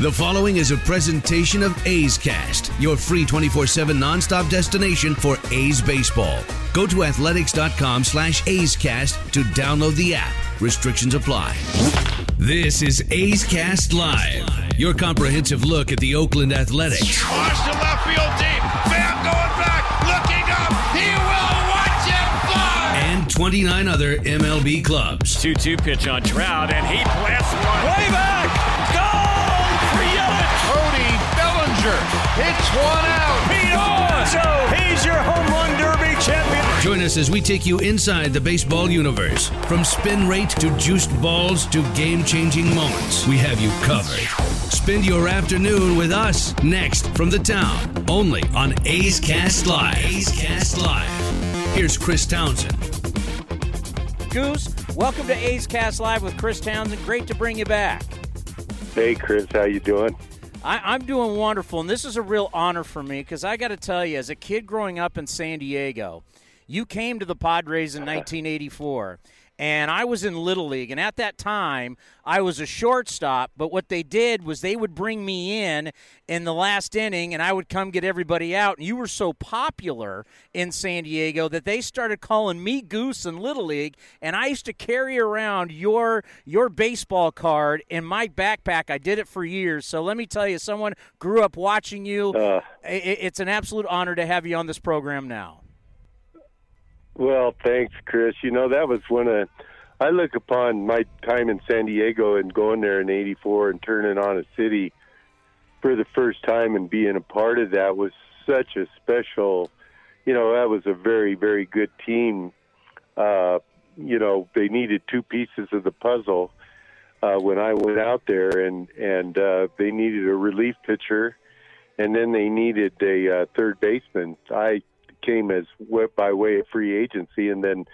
The following is a presentation of A's Cast, your free 24-7 nonstop destination for A's baseball. Go to athletics.com slash A's Cast to download the app. Restrictions apply. This is A's Cast Live, your comprehensive look at the Oakland Athletics. Launch to left field deep. Bam going back, looking up. He will watch it fly. and 29 other MLB clubs. 2 2 pitch on Trout, and he blasts one. Way back. Bellinger hits one out. Pete Alonso, he's your home run derby champion. Join us as we take you inside the baseball universe. From spin rate to juiced balls to game changing moments, we have you covered. Spend your afternoon with us next from the town, only on A's Cast Live. A's Cast Live. Here's Chris Townsend. Goose, welcome to A's Cast Live with Chris Townsend. Great to bring you back. Hey, Chris, how you doing? I, am doing wonderful, and this is a real honor for me because I got to tell you, as a kid growing up in San Diego, you came to the Padres in 1984 and I was in Little League. And at that time, I was a shortstop. But what they did was they would bring me in in the last inning, and I would come get everybody out. And you were so popular in San Diego that they started calling me Goose in Little League. And I used to carry around your your baseball card in my backpack. I did it for years. So let me tell you, someone grew up watching you. Uh, it's an absolute honor to have you on this program now. Well, thanks, Chris. You know, that was when a, I look upon my time in San Diego and going there in 84 and turning on a city for the first time and being a part of that was such a special, you know, that was a very, very good team. Uh, you know, they needed two pieces of the puzzle uh, when I went out there, and and uh, they needed a relief pitcher, and then they needed a uh, third baseman. I came as by way of free agency, and then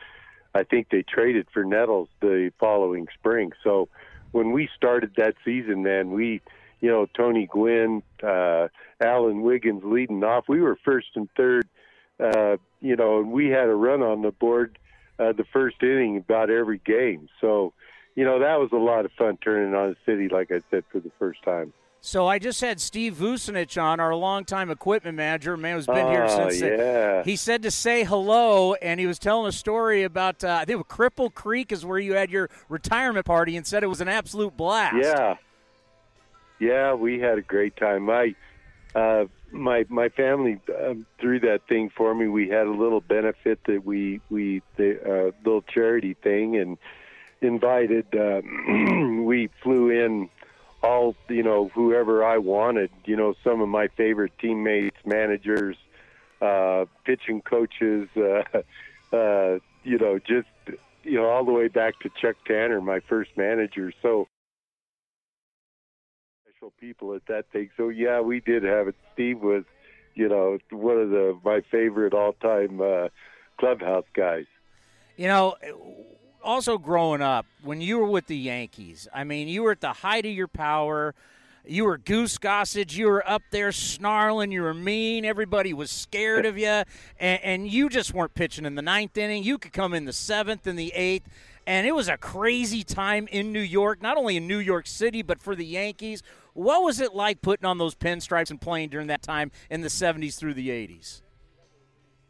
I think they traded for Nettles the following spring. So when we started that season, man, we, you know, Tony Gwynn, uh, Alan Wiggins leading off. We were first and third, uh, you know, and we had a run on the board uh, the first inning about every game. So, you know, that was a lot of fun turning on the city, like I said, for the first time. So I just had Steve Vucinich on, our longtime equipment manager, man who's been oh, here since. Yeah. He said to say hello, and he was telling a story about uh, I think Cripple Creek is where you had your retirement party, and said it was an absolute blast. Yeah, yeah, we had a great time. My uh, my my family um, threw that thing for me. We had a little benefit that we we the uh, little charity thing, and invited. Uh, we flew in all you know whoever I wanted. You know, some of my favorite teammates, managers, uh, pitching coaches. Uh, uh, you know, just you know all the way back to Chuck Tanner, my first manager. So special people at that thing. So yeah, we did have it. Steve was, you know, one of the my favorite all-time uh, clubhouse guys. You know, also growing up, when you were with the Yankees, I mean, you were at the height of your power. You were goose gossage. You were up there snarling. You were mean. Everybody was scared of you, and, and you just weren't pitching in the ninth inning. You could come in the seventh and the eighth, and it was a crazy time in New York. Not only in New York City, but for the Yankees. What was it like putting on those pinstripes and playing during that time in the '70s through the '80s?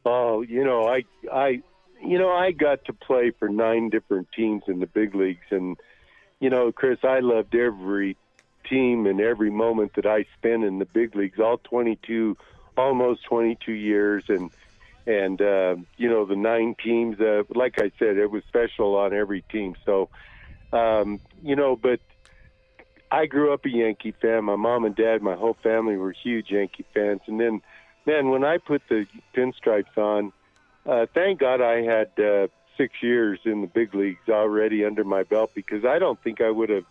Oh, you know, I I you know, I got to play for nine different teams in the big leagues, and you know, Chris, I loved every team and every moment that I spent in the big leagues, all 22, almost 22 years, and and uh, you know, the nine teams. Uh, like I said, it was special on every team. So, um, you know, but I grew up a Yankee fan. My mom and dad, my whole family were huge Yankee fans, and then, man, when I put the pinstripes on uh, thank God I had uh, six years in the big leagues already under my belt because I don't think I would have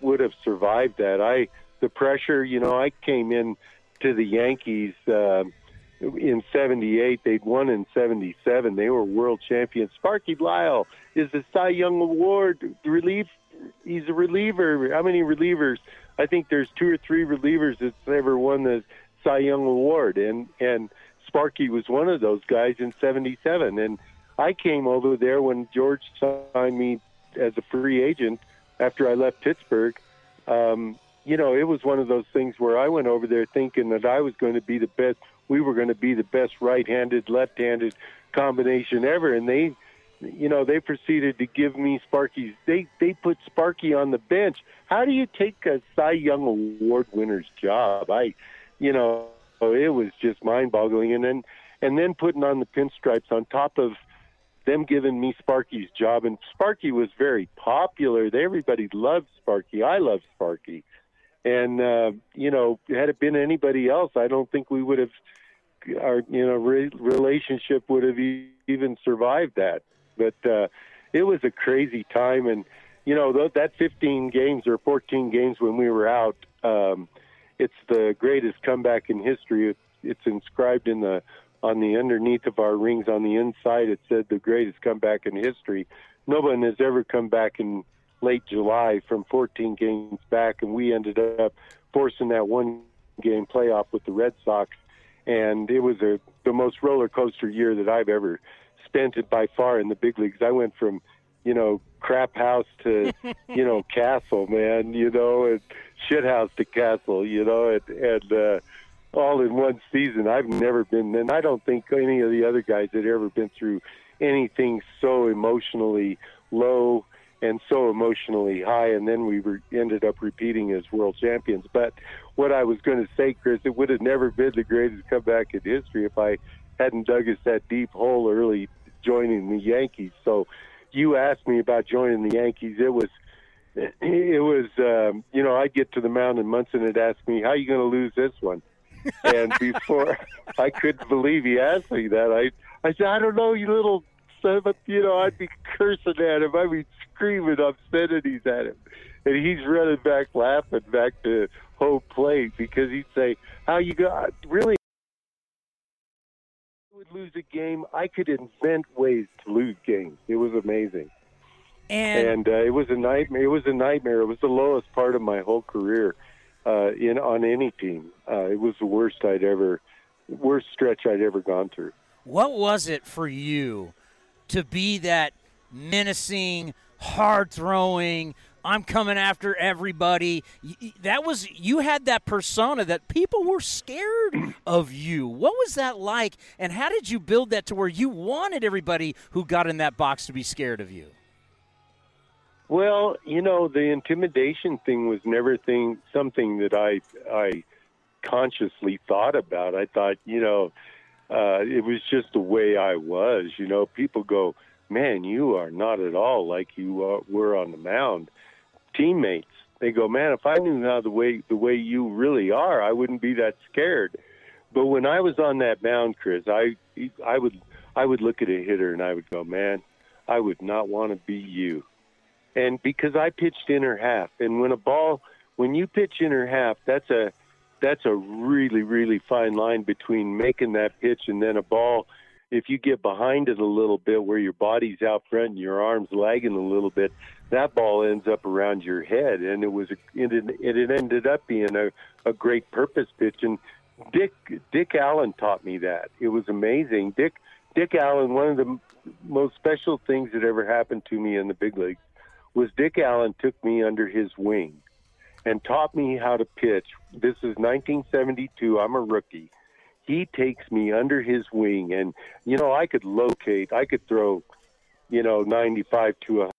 would have survived that. I the pressure, you know, I came in to the Yankees uh, in '78. They'd won in '77. They were world champions. Sparky Lyle is the Cy Young Award relief. He's a reliever. How many relievers? I think there's two or three relievers that's ever won the Cy Young Award, and and Sparky was one of those guys in '77. And I came over there when George signed me as a free agent after I left Pittsburgh. Um, you know, it was one of those things where I went over there thinking that I was going to be the best. We were going to be the best right-handed, left-handed combination ever, and they, you know, they proceeded to give me Sparky's. They they put Sparky on the bench. How do you take a Cy Young Award winner's job? I, you know, it was just mind-boggling, and then and then putting on the pinstripes on top of them giving me Sparky's job, and Sparky was very popular. Everybody loved Sparky. I loved Sparky, and uh, you know, had it been anybody else, I don't think we would have our you know re- relationship would have e- even survived that. But uh, it was a crazy time, and you know th- that 15 games or 14 games when we were out, um, it's the greatest comeback in history. It's, it's inscribed in the on the underneath of our rings on the inside. It said the greatest comeback in history. No one has ever come back in late July from 14 games back, and we ended up forcing that one game playoff with the Red Sox. And it was a, the most roller coaster year that I've ever spent it by far in the big leagues. I went from, you know, crap house to, you know, castle, man, you know, and shit house to castle, you know, and, and, uh, all in one season. I've never been, and I don't think any of the other guys had ever been through anything so emotionally low and so emotionally high. And then we ended up repeating as world champions. But what I was going to say, Chris, it would have never been the greatest comeback in history if I hadn't dug us that deep hole early joining the Yankees. So you asked me about joining the Yankees. It was it was um, you know I'd get to the mound and Munson had asked me how are you going to lose this one and before I couldn't believe he asked me that, I I said, I don't know, you little son of you know, I'd be cursing at him, I'd be screaming obscenities at him, and he's running back laughing back to home plate because he'd say, "How you got really?" Would lose a game. I could invent ways to lose games. It was amazing, And, and uh, it was a nightmare. It was a nightmare. It was the lowest part of my whole career uh, in on any team. Uh, it was the worst I'd ever, worst stretch I'd ever gone through. what was it for you to be that menacing, hard throwing, I'm coming after everybody. That was you had that persona that people were scared of you. What was that like and how did you build that to where you wanted everybody who got in that box to be scared of you? Well, you know, the intimidation thing was never thing something that I I consciously thought about. I thought, you know, uh, it was just the way I was. You know, people go, "Man, you are not at all like you uh, were on the mound." Teammates, they go, "Man, if I knew how the way the way you really are, I wouldn't be that scared." But when I was on that mound, Chris, I I would I would look at a hitter and I would go, "Man, I would not want to be you." And because I pitched inner half, and when a ball, when you pitch inner half, that's a that's a really really fine line between making that pitch and then a ball. If you get behind it a little bit, where your body's out front and your arms lagging a little bit, that ball ends up around your head, and it was it it ended up being a a great purpose pitch. And Dick Dick Allen taught me that. It was amazing. Dick Dick Allen, one of the most special things that ever happened to me in the big leagues was Dick Allen took me under his wing and taught me how to pitch. This is 1972. I'm a rookie. He takes me under his wing, and you know I could locate. I could throw, you know, 95 to a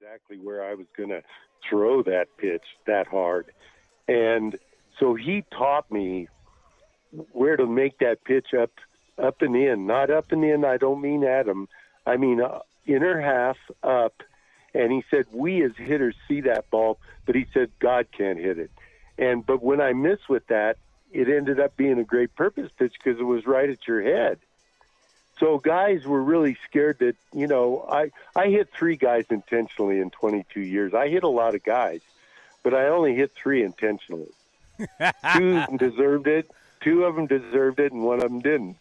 exactly where I was going to throw that pitch that hard, and so he taught me where to make that pitch up, up and in. Not up and in. I don't mean Adam. I mean uh, inner half up. And he said, we as hitters see that ball, but he said, God can't hit it. And, but when I missed with that, it ended up being a great purpose pitch because it was right at your head. So guys were really scared that you know I I hit three guys intentionally in 22 years. I hit a lot of guys, but I only hit three intentionally. two deserved it. Two of them deserved it, and one of them didn't.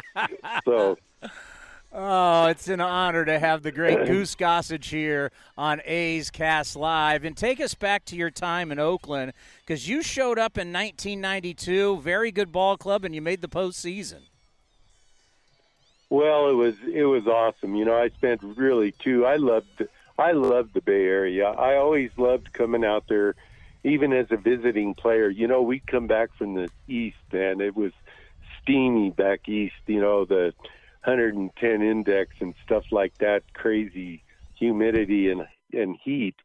so. Oh, it's an honor to have the great Goose Gossage here on A's Cast Live. And take us back to your time in Oakland because you showed up in 1992, very good ball club, and you made the postseason. Well, it was it was awesome. You know, I spent really two. I loved I loved the Bay Area. I always loved coming out there, even as a visiting player. You know, we'd come back from the east, and it was steamy back east. You know, the 110 index and stuff like that, crazy humidity and and heat.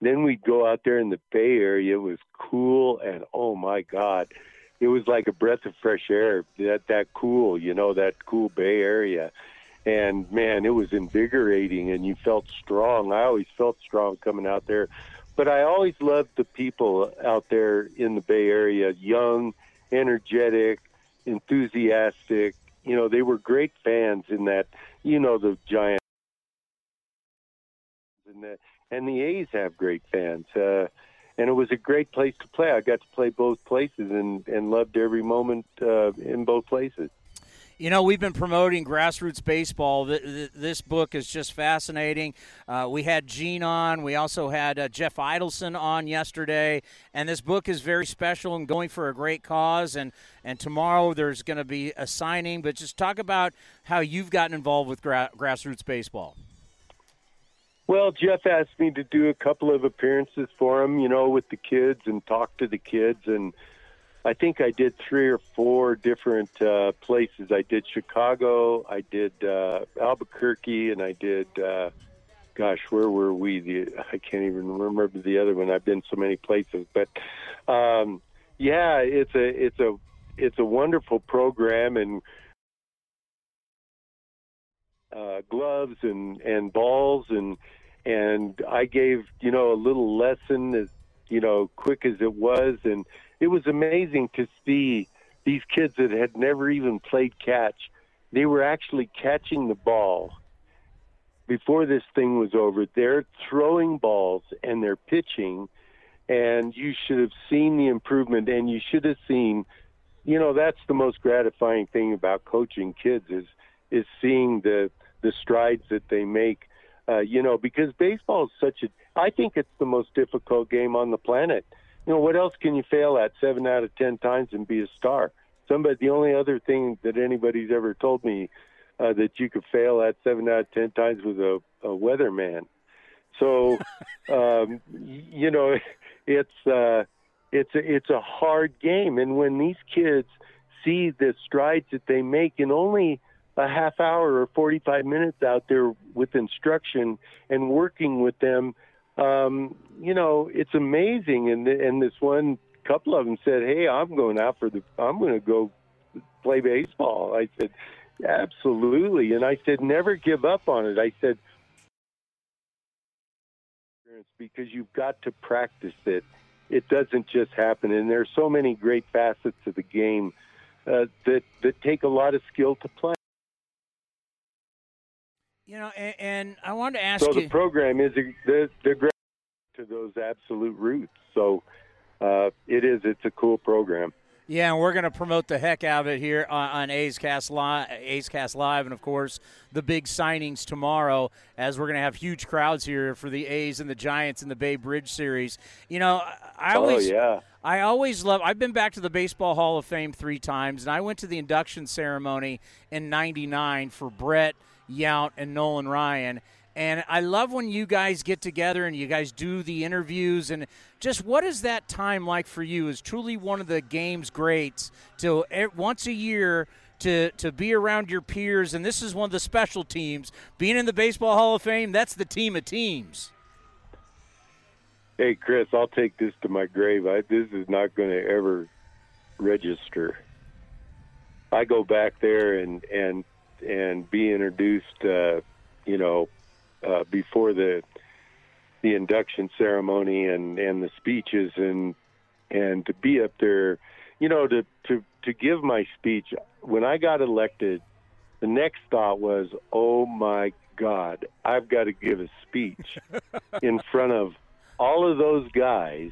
Then we'd go out there in the Bay Area. It was cool and oh my God, it was like a breath of fresh air. That that cool, you know, that cool Bay Area. And man, it was invigorating and you felt strong. I always felt strong coming out there. But I always loved the people out there in the Bay Area, young, energetic, enthusiastic, you know, they were great fans in that, you know, the Giants and the, and the A's have great fans. Uh, and it was a great place to play. I got to play both places and, and loved every moment uh, in both places. You know, we've been promoting grassroots baseball. This book is just fascinating. Uh, we had Gene on. We also had uh, Jeff Idelson on yesterday. And this book is very special and going for a great cause. And, and tomorrow there's going to be a signing. But just talk about how you've gotten involved with gra- grassroots baseball. Well, Jeff asked me to do a couple of appearances for him, you know, with the kids and talk to the kids. And I think I did three or four different uh, places. I did Chicago, I did uh, Albuquerque, and I did. Uh, gosh, where were we? The I can't even remember the other one. I've been so many places, but um, yeah, it's a it's a it's a wonderful program and uh, gloves and and balls and and I gave you know a little lesson as you know quick as it was and it was amazing to see these kids that had never even played catch. They were actually catching the ball before this thing was over. They're throwing balls and they're pitching, and you should have seen the improvement. And you should have seen, you know, that's the most gratifying thing about coaching kids is is seeing the the strides that they make. Uh, you know, because baseball is such a. I think it's the most difficult game on the planet you know, what else can you fail at seven out of ten times and be a star? Somebody, the only other thing that anybody's ever told me uh, that you could fail at seven out of ten times was a, a weatherman. So, um, you know, it's uh, it's a, it's a hard game, and when these kids see the strides that they make in only a half hour or 45 minutes out there with instruction and working with them um, you know, it's amazing. And and this one couple of them said, "Hey, I'm going out for the. I'm going to go play baseball." I said, "Absolutely." And I said, "Never give up on it." I said, "Because you've got to practice it. It doesn't just happen." And there's so many great facets of the game uh, that that take a lot of skill to play. You know, and, and I wanted to ask so you. So the program is the the to those absolute roots. So uh, it is. It's a cool program. Yeah, and we're going to promote the heck out of it here on, on A's Cast Live, A's Cast Live, and of course the big signings tomorrow, as we're going to have huge crowds here for the A's and the Giants in the Bay Bridge series. You know, I always, oh, yeah. I always love. I've been back to the Baseball Hall of Fame three times, and I went to the induction ceremony in '99 for Brett Yount and Nolan Ryan. And I love when you guys get together and you guys do the interviews. And just what is that time like for you? Is truly one of the game's greats to once a year to to be around your peers. And this is one of the special teams. Being in the baseball hall of fame that's the team of teams. Hey chris i'll take this to my grave. I, this is not going to ever register. I go back there and and and be introduced, uh, you know, uh, before the the induction ceremony and and the speeches and and to be up there, you know, to to to give my speech when I got elected the next thought was, oh my God, I've got to give a speech in front of all of those guys.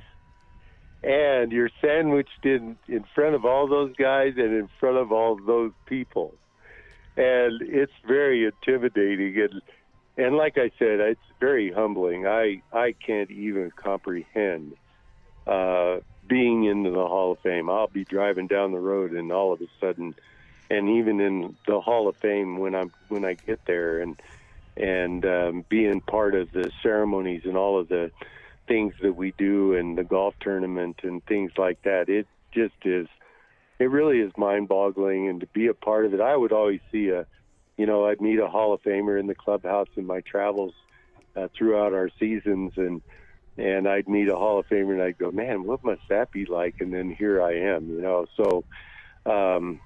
And you're sandwiched in, in front of all those guys and in front of all those people. And it's very intimidating. And, and like I said, it's very humbling. I, I can't even comprehend uh, being into the Hall of Fame. I'll be driving down the road and all of a sudden – and even in the Hall of Fame when I'm when I get there and and um, being part of the ceremonies and all of the things that we do and the golf tournament and things like that, it just is. It really is mind-boggling, and to be a part of it, I would always see a, you know, I'd meet a Hall of Famer in the clubhouse in my travels uh, throughout our seasons, and and I'd meet a Hall of Famer, and I'd go, man, what must that be like? And then here I am, you know. So, um,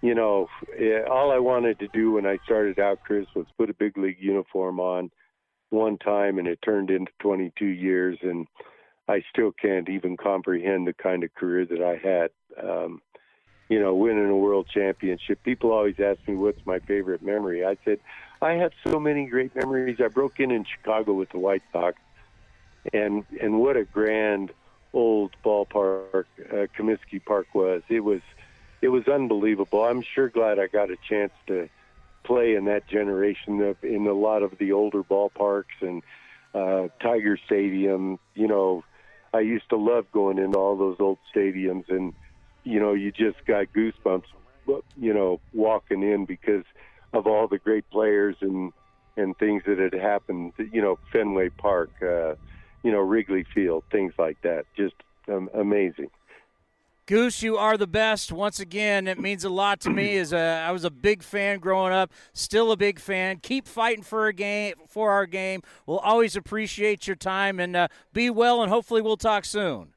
you know, eh, all I wanted to do when I started out, Chris, was put a big league uniform on one time, and it turned into 22 years, and I still can't even comprehend the kind of career that I had. Um, you know, winning a world championship. People always ask me what's my favorite memory. I said, I have so many great memories. I broke in in Chicago with the White Sox, and and what a grand old ballpark uh, Comiskey Park was. It was it was unbelievable. I'm sure glad I got a chance to play in that generation of in a lot of the older ballparks and uh, Tiger Stadium. You know, I used to love going into all those old stadiums, and you know, you just got goosebumps. You know, walking in because of all the great players and and things that had happened. You know, Fenway Park, uh, you know, Wrigley Field, things like that. Just um, amazing. Goose, you are the best. Once again, it means a lot to me. As a, I was a big fan growing up, still a big fan. Keep fighting for a game for our game. We'll always appreciate your time and uh, be well. And hopefully, we'll talk soon.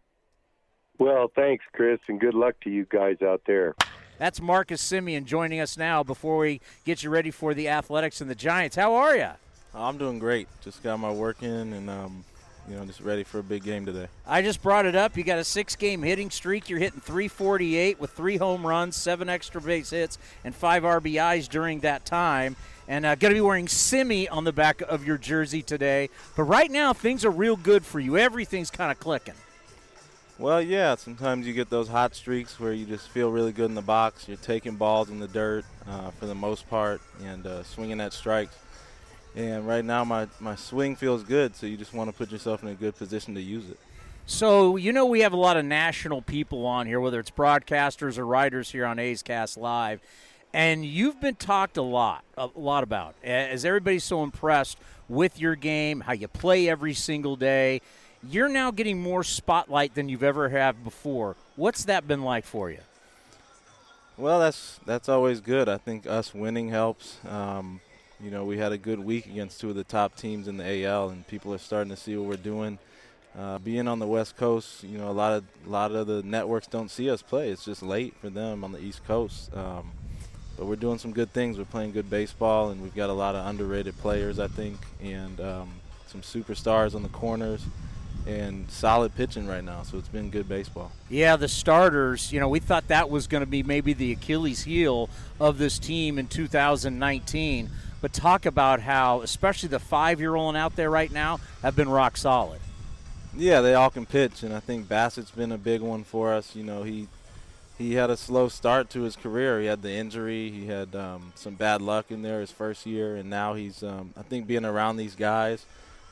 Well, thanks, Chris, and good luck to you guys out there. That's Marcus Semien joining us now. Before we get you ready for the Athletics and the Giants, how are you? I'm doing great. Just got my work in and. Um you know, just ready for a big game today. I just brought it up. You got a six-game hitting streak. You're hitting 348 with three home runs, seven extra base hits, and five RBIs during that time. And uh, going to be wearing Simi on the back of your jersey today. But right now, things are real good for you. Everything's kind of clicking. Well, yeah. Sometimes you get those hot streaks where you just feel really good in the box. You're taking balls in the dirt uh, for the most part and uh, swinging at strikes and right now my, my swing feels good, so you just want to put yourself in a good position to use it. So, you know, we have a lot of national people on here, whether it's broadcasters or writers here on A's Cast Live. And you've been talked a lot, a lot about, Is everybody so impressed with your game, how you play every single day. You're now getting more spotlight than you've ever had before. What's that been like for you? Well, that's that's always good. I think us winning helps. Um, you know, we had a good week against two of the top teams in the AL, and people are starting to see what we're doing. Uh, being on the West Coast, you know, a lot of a lot of the networks don't see us play. It's just late for them on the East Coast. Um, but we're doing some good things. We're playing good baseball, and we've got a lot of underrated players, I think, and um, some superstars on the corners and solid pitching right now. So it's been good baseball. Yeah, the starters, you know, we thought that was going to be maybe the Achilles heel of this team in 2019 but talk about how, especially the five year old out there right now, have been rock solid. Yeah, they all can pitch, and I think Bassitt's been a big one for us. You know, he he had a slow start to his career. He had the injury. He had um, some bad luck in there his first year, and now he's um, I think being around these guys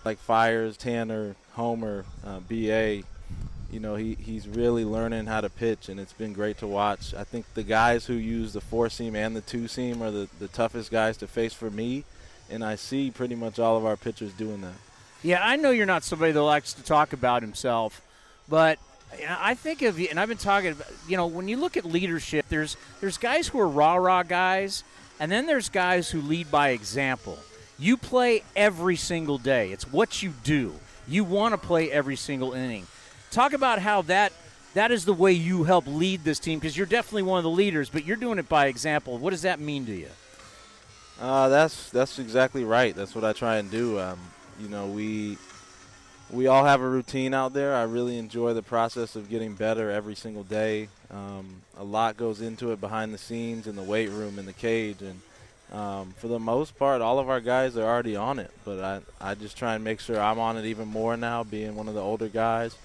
like Fiers, Tanner, Homer, uh, BA, you know, he, he's really learning how to pitch, and it's been great to watch. I think the guys who use the four seam and the two seam are the, the toughest guys to face for me, and I see pretty much all of our pitchers doing that. Yeah, I know you're not somebody that likes to talk about himself, but I think of you, and I've been talking about, you know, when you look at leadership, there's there's guys who are rah rah guys, and then there's guys who lead by example. You play every single day. It's what you do. You want to play every single inning. Talk about how that that is the way you help lead this team because you're definitely one of the leaders, but you're doing it by example. What does that mean to you? Uh, that's that's exactly right. That's what I try and do. Um, you know, we we all have a routine out there. I really enjoy the process of getting better every single day. Um, a lot goes into it behind the scenes in the weight room in the cage, and um, for the most part, all of our guys are already on it. But I, I just try and make sure I'm on it even more now, being one of the older guys.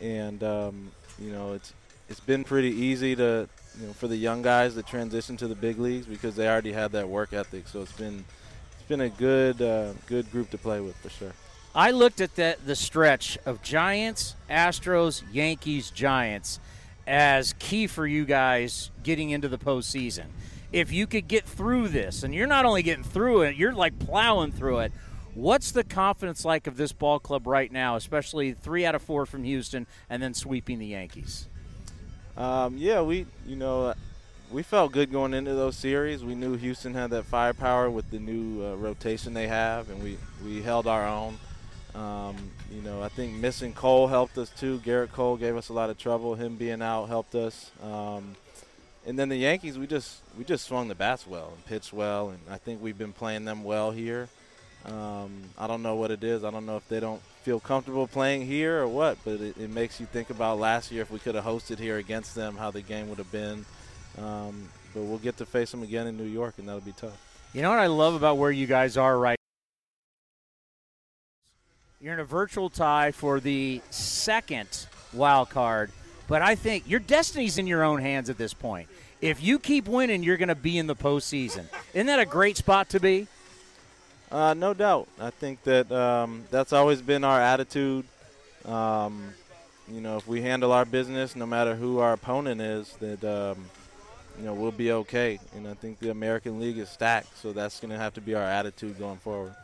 And um, you know, it's it's been pretty easy to you know for the young guys to transition to the big leagues because they already had that work ethic. So it's been it's been a good uh, good group to play with for sure. I looked at the the stretch of Giants, Astros, Yankees, Giants as key for you guys getting into the postseason if you could get through this, and you're not only getting through it, you're like plowing through it. What's the confidence like of this ball club right now, especially three out of four from Houston and then sweeping the Yankees? Um, yeah, we you know we felt good going into those series. We knew Houston had that firepower with the new uh, rotation they have, and we we held our own. Um, you know, I think missing Cole helped us too. Gerrit Cole gave us a lot of trouble. Him being out helped us. Um, and then the Yankees, we just we just swung the bats well and pitched well, and I think we've been playing them well here. Um, I don't know what it is. I don't know if they don't feel comfortable playing here or what, but it, it makes you think about last year if we could have hosted here against them, how the game would have been. Um, but we'll get to face them again in New York, and that'll be tough. You know what I love about where you guys are right you're in a virtual tie for the second wild card, but I think your destiny's in your own hands at this point if you keep winning, you're going to be in the postseason. Isn't that a great spot to be? Uh, no doubt. I think that um, that's always been our attitude. Um, you know, if we handle our business, no matter who our opponent is, that um, you know we'll be okay. And I think the American League is stacked, so that's going to have to be our attitude going forward.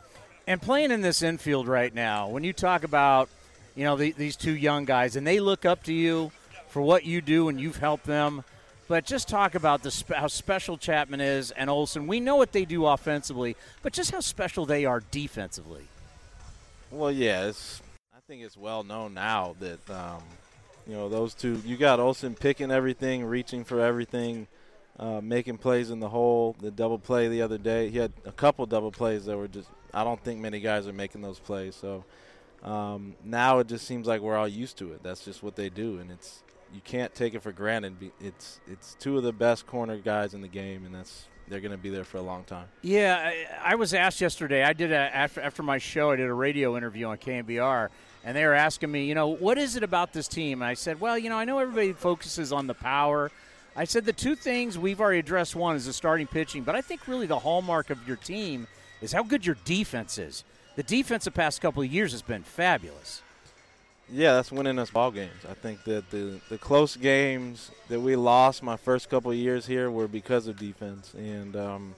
And playing in this infield right now, when you talk about you know the, these two young guys, and they look up to you for what you do, and you've helped them but just talk about the how special Chapman is and Olson. We know what they do offensively, but just how special they are defensively. Well, yeah, I think it's well known now that um, you know those two. You got Olson picking everything, reaching for everything, uh, making plays in the hole. The double play the other day, he had a couple double plays that were just. I don't think many guys are making those plays. So um, now it just seems like we're all used to it. That's just what they do, and it's you can't take it for granted. It's it's two of the best corner guys in the game, and that's they're going to be there for a long time. Yeah, I, I was asked yesterday. I did a, after after my show. I did a radio interview on KNBR, and they were asking me, you know, what is it about this team? And I said, well, you know, I know everybody focuses on the power. I said the two things we've already addressed. One is the starting pitching, but I think really the hallmark of your team is how good your defense is. The defense the past couple of years has been fabulous. Yeah, that's winning us ball games. I think that the the close games that we lost my first couple years here were because of defense, and um,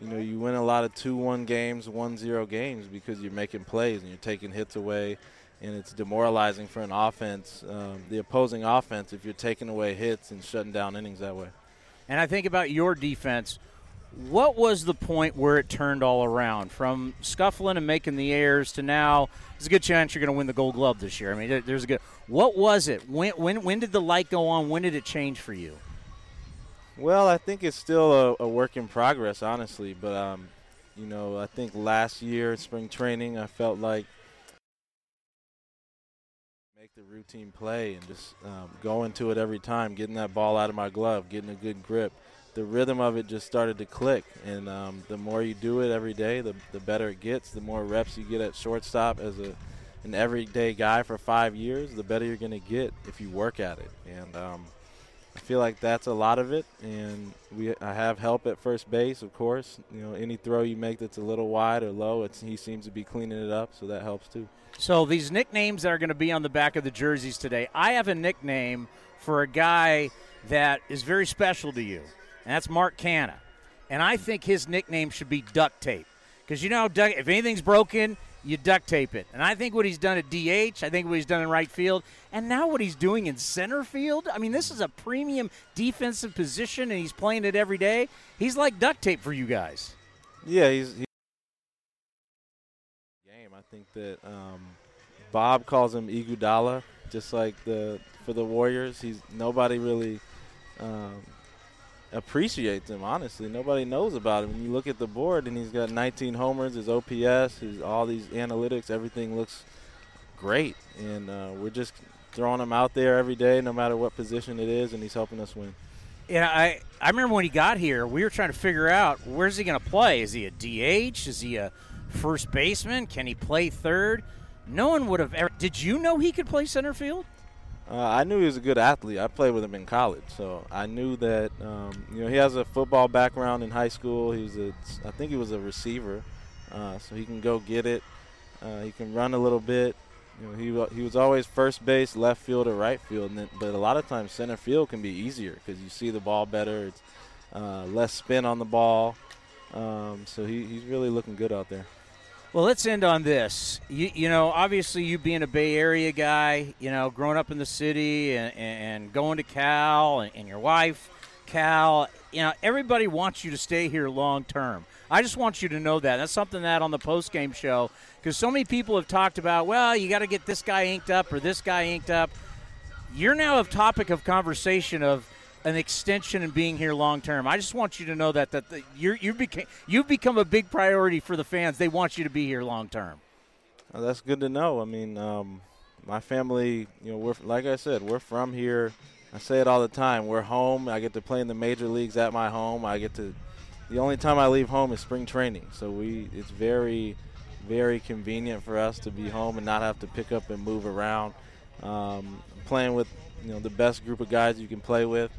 you know you win a lot of two-one games, one-zero games because you're making plays and you're taking hits away, and it's demoralizing for an offense, um, the opposing offense, if you're taking away hits and shutting down innings that way. And I think about your defense. What was the point where it turned all around from scuffling and making the airs to now? There's a good chance you're going to win the Gold Glove this year. I mean, there's a good. What was it? When when when did the light go on? When did it change for you? Well, I think it's still a, a work in progress, honestly. But um, you know, I think last year spring training, I felt like make the routine play and just um, go into it every time, getting that ball out of my glove, getting a good grip the rhythm of it just started to click. And um, the more you do it every day, the, the better it gets. The more reps you get at shortstop as a an everyday guy for five years, the better you're going to get if you work at it. And um, I feel like that's a lot of it. And we I have help at first base, of course. You know, any throw you make that's a little wide or low, he seems to be cleaning it up, so that helps too. So these nicknames that are going to be on the back of the jerseys today, I have a nickname for a guy that is very special to you and that's Mark Canha. And I think his nickname should be duct tape. Because you know, if anything's broken, you duct tape it. And I think what he's done at DH, I think what he's done in right field, and now what he's doing in center field. I mean, this is a premium defensive position, and he's playing it every day. He's like duct tape for you guys. Yeah, he's. game. I think that um, Bob calls him Iguodala, just like the for the Warriors. He's nobody really um, appreciates him. Honestly, nobody knows about him. When you look at the board, and he's got 19 homers, his OPS, his all these analytics, everything looks great, and uh, we're just throwing him out there every day, no matter what position it is, and he's helping us win. Yeah, I I remember when he got here, we were trying to figure out where's he going to play. Is he a DH? Is he a first baseman? Can he play third? No one would have ever. Did you know he could play center field? Uh, I knew he was a good athlete. I played with him in college, so I knew that. Um, you know, he has a football background in high school. He was a, I think he was a receiver, uh, so he can go get it. Uh, he can run a little bit. You know, he he was always first base, left field, or right field. Then, but a lot of times center field can be easier because you see the ball better. It's uh, less spin on the ball. Um, so he, he's really looking good out there. Well, let's end on this. You, you, know, obviously, you being a Bay Area guy, you know, growing up in the city and, and going to Cal, and, and your wife, Cal, you know, everybody wants you to stay here long term. I just want you to know that. That's something that on the post game show, because so many people have talked about, well, you got to get this guy inked up or this guy inked up. You're now a topic of conversation of an extension and being here long term. I just want you to know that that the, you're, you became you've become a big priority for the fans. They want you to be here long term. Well, that's good to know. I mean, um, my family, you know, we're like I said, we're from here. I say it all the time. We're home. I get to play in the major leagues at my home. I get to. The only time I leave home is spring training, so we it's very, very convenient for us to be home and not have to pick up and move around. Um, playing with you know the best group of guys you can play with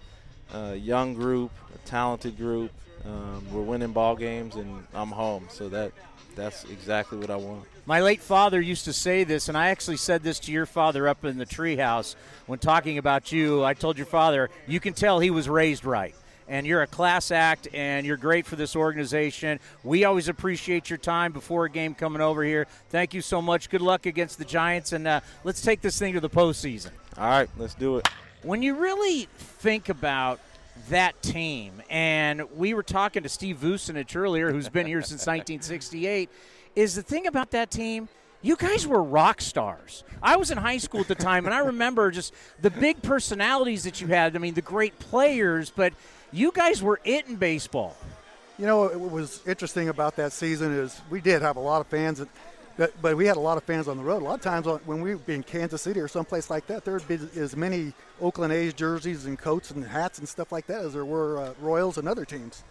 a young group, a talented group. Um, we're winning ball games, and I'm home. So that that's exactly what I want. My late father used to say this, and I actually said this to your father up in the treehouse when talking about you. I told your father, you can tell he was raised right. And you're a class act, and you're great for this organization. We always appreciate your time before a game coming over here. Thank you so much. Good luck against the Giants, and uh, let's take this thing to the postseason. All right, let's do it when you really think about that team, and we were talking to Steve Vucinich earlier, who's been here since 1968, is the thing about that team. You guys were rock stars. I was in high school at the time, and I remember just the big personalities that you had. I mean, the great players, but you guys were it in baseball. You know, what was interesting about that season is we did have a lot of fans that but, but we had a lot of fans on the road. A lot of times when we would be in Kansas City or someplace like that, there would be as many Oakland A's jerseys and coats and hats and stuff like that as there were uh, Royals and other teams.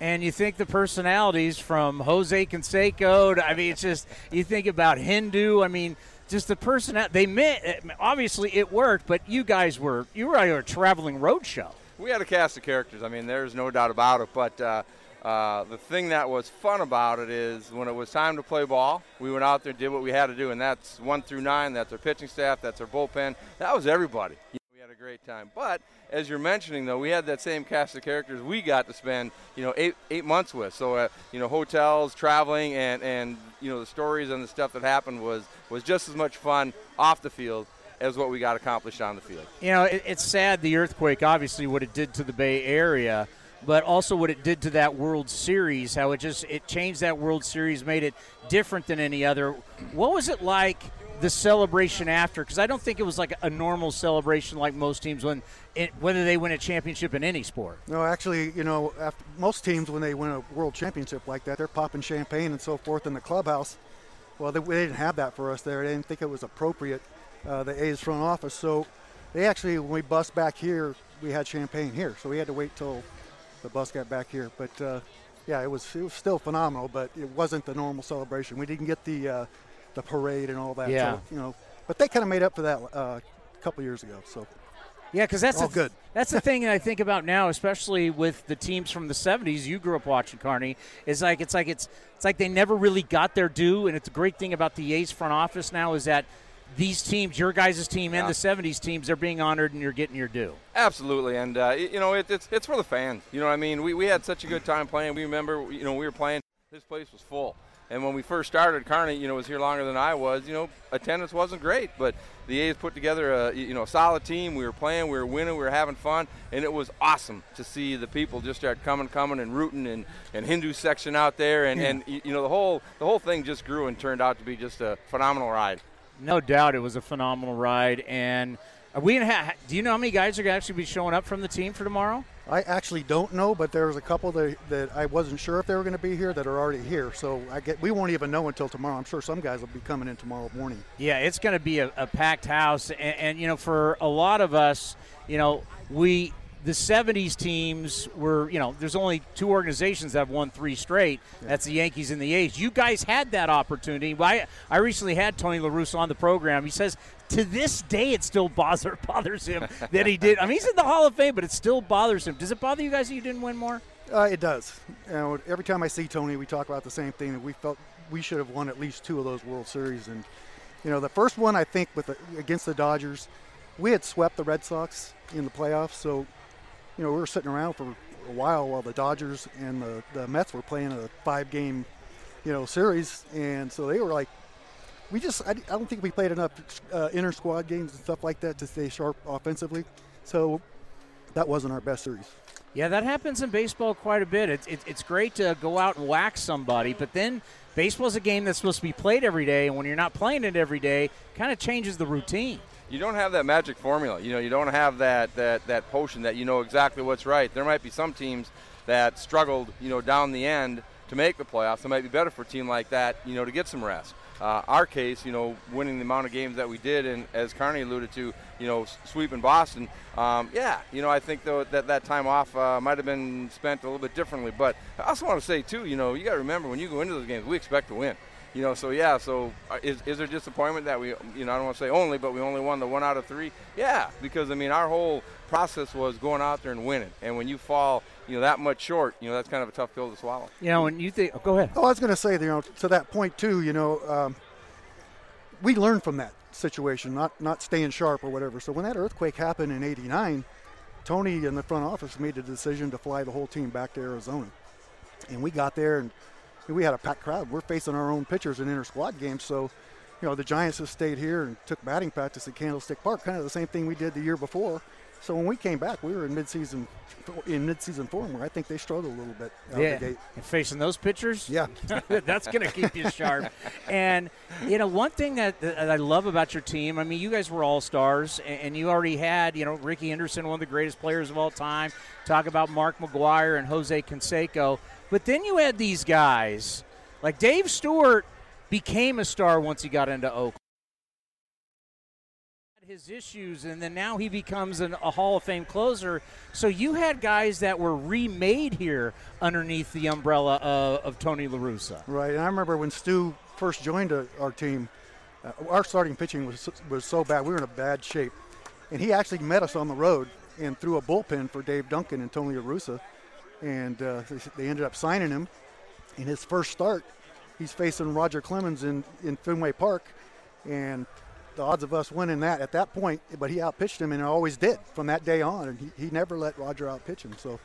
And you think the personalities from Jose Canseco, to, I mean, it's just, you think about Hendu, I mean, just the person they met, obviously it worked, but you guys were, you were a traveling road show. We had a cast of characters. I mean, there's no doubt about it, but, uh, uh, the thing that was fun about it is when it was time to play ball, we went out there and did what we had to do, and that's one through nine. That's our pitching staff. That's our bullpen. That was everybody. We had a great time. But as you're mentioning, though, we had that same cast of characters we got to spend, you know, eight eight months with. So, uh, you know, hotels, traveling, and and you know the stories and the stuff that happened was was just as much fun off the field as what we got accomplished on the field. You know, it, it's sad the earthquake, obviously, what it did to the Bay Area but also what it did to that World Series, how it just it changed that World Series, made it different than any other. What was it like the celebration after? Because I don't think it was like a normal celebration like most teams when it, whether they win a championship in any sport. No, actually, you know, most teams when they win a world championship like that, they're popping champagne and so forth in the clubhouse. Well, they, they didn't have that for us there. They didn't think it was appropriate. Uh, the A's front office, so they actually when we bust back here, we had champagne here, so we had to wait till the bus got back here. But uh, yeah, it was it was still phenomenal, but it wasn't the normal celebration. We didn't get the uh, the parade and all that. Yeah. So, you know, but they kind of made up for that uh, a couple years ago. So. Yeah, because that's all good. That's the thing that I think about now, especially with the teams from the '70s. You grew up watching Carney. Is like it's like it's it's like they never really got their due, and it's a great thing about the A's front office now is that these teams, your guys' team and the 70s teams, they're being honored and you're getting your due. Absolutely. And, uh, you know, it, it's, it's for the fans. You know what I mean? We, we had such a good time playing. We remember, you know, we were playing, this place was full. And when we first started, Carney, you know, was here longer than I was. You know, attendance wasn't great, but the A's put together a you know solid team. We were playing, we were winning, we were having fun, and it was awesome to see the people just start coming, coming, and rooting, and, and Hendu section out there, and, yeah. and you know the whole the whole thing just grew and turned out to be just a phenomenal ride. No doubt, it was a phenomenal ride. And are we gonna have? Do you know how many guys are gonna actually be showing up from the team for tomorrow? I actually don't know, but there's a couple that, that I wasn't sure if they were going to be here that are already here. So I get we won't even know until tomorrow. I'm sure some guys will be coming in tomorrow morning. Yeah, it's going to be a, a packed house, and, and you know, for a lot of us, you know, we the 70s teams were, you know, there's only two organizations that have won three straight. That's the Yankees and the A's. You guys had that opportunity. I, I recently had Tony La Russa on the program. He says to this day it still bother, bothers him that he did. I mean, he's in the Hall of Fame, but it still bothers him. Does it bother you guys that you didn't win more? Uh, it does. You know, every time I see Tony, we talk about the same thing. That we felt we should have won at least two of those World Series. And you know, the first one I think with the, against the Dodgers, we had swept the Red Sox in the playoffs. So you know, we were sitting around for a while while the Dodgers and the, the Mets were playing a five-game, you know, series, and so they were like, we just I, I don't think we played enough uh, inter squad games and stuff like that to stay sharp offensively. So that wasn't our best series. Yeah, that happens in baseball quite a bit. It's, it, it's great to go out and whack somebody, but then baseball's a game that's supposed to be played every day, and when you're not playing it every day, kind of changes the routine. You don't have that magic formula. You know, you don't have that, that, that potion that you know exactly what's right. There might be some teams that struggled, you know, down the end to make the playoffs. It might be better for a team like that, you know, to get some rest. Uh, our case, you know, winning the amount of games that we did, and as Carney alluded to, you know, sweeping Boston. Um, yeah, you know, I think though that that time off uh, might have been spent a little bit differently. But I also want to say too, you know, you got to remember when you go into those games, we expect to win. You know, so yeah, so uh, is, is there disappointment that we, you know, I don't want to say only, but we only won the one out of three? Yeah, because I mean, our whole process was going out there and winning. And when you fall, you know, that much short, you know, that's kind of a tough pill to swallow. You know, when you think, oh, go ahead. Oh, I was going to say, you know, to that point too, you know, um, we learned from that situation, not not staying sharp or whatever. So when that earthquake happened in '89, Tony in the front office made the decision to fly the whole team back to Arizona, and we got there and we had a packed crowd. We're facing our own pitchers in inter squad games, so you know the Giants have stayed here and took batting practice at Candlestick Park, kind of the same thing we did the year before. So when we came back, we were in midseason in midseason form where I think they struggled a little bit out yeah. of the gate. And facing those pitchers, yeah, that's going to keep you sharp. and you know, one thing that, that, I love about your team, I mean, you guys were all stars, and, and, you already had, you know, Rickey Henderson, one of the greatest players of all time. Talk about Mark McGwire and Jose Canseco, but then you had these guys like Dave Stewart became a star once he got into Oakland his issues, and then now he becomes an, a Hall of Fame closer. So you had guys that were remade here underneath the umbrella of, of Tony La Russa. Right, and I remember when Stu first joined our team, uh, our starting pitching was was so bad. We were in a bad shape, and he actually met us on the road and threw a bullpen for Dave Duncan and Tony La Russa, and uh, they ended up signing him. In his first start, he's facing Roger Clemens in, in Fenway Park, and the odds of us winning that at that point, but he outpitched him and always did from that day on, and he, he never let Roger outpitch him. So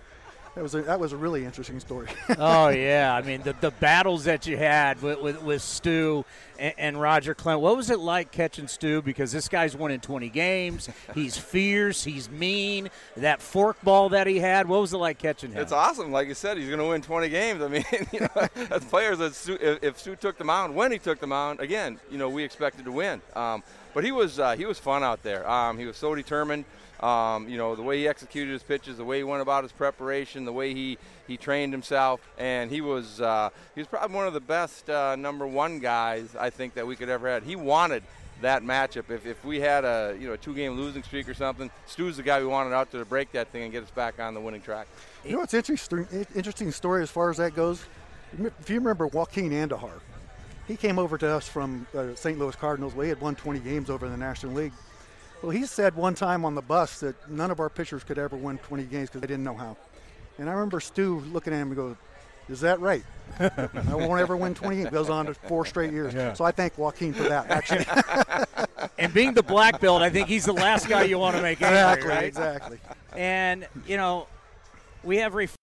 that was a, that was a really interesting story. oh yeah, I mean the, the battles that you had with with, with Stu and, and, Roger Clemens. What was it like catching Stu? Because this guy's won in 20 games. He's fierce. He's mean. That forkball that he had. What was it like catching him? It's awesome. Like you said, he's going to win 20 games. I mean, you know, as players, as Stu, if, if Stu took the mound, when he took the mound, again, you know, we expected to win. Um, but he was uh, he was fun out there. Um, he was so determined. Um, you know the way he executed his pitches, the way he went about his preparation, the way he, he trained himself, and he was uh, he was probably one of the best uh, number one guys I think that we could ever had. He wanted that matchup. If, if we had a you know a two game losing streak or something, Stu's the guy we wanted out there to break that thing and get us back on the winning track. You know what's interesting interesting story as far as that goes. If you remember Joaquin Andujar, he came over to us from uh, St. Louis Cardinals. We had won 20 games over in the National League. Well, he said one time on the bus that none of our pitchers could ever win 20 games because they didn't know how. And I remember Stu looking at him and go, is that right? I won't ever win 20 games. Goes on to four straight years. Yeah. So I thank Joaquin for that, actually. and being the black belt, I think he's the last guy you want to make angry, exactly, right? Exactly. And, you know, we have ref-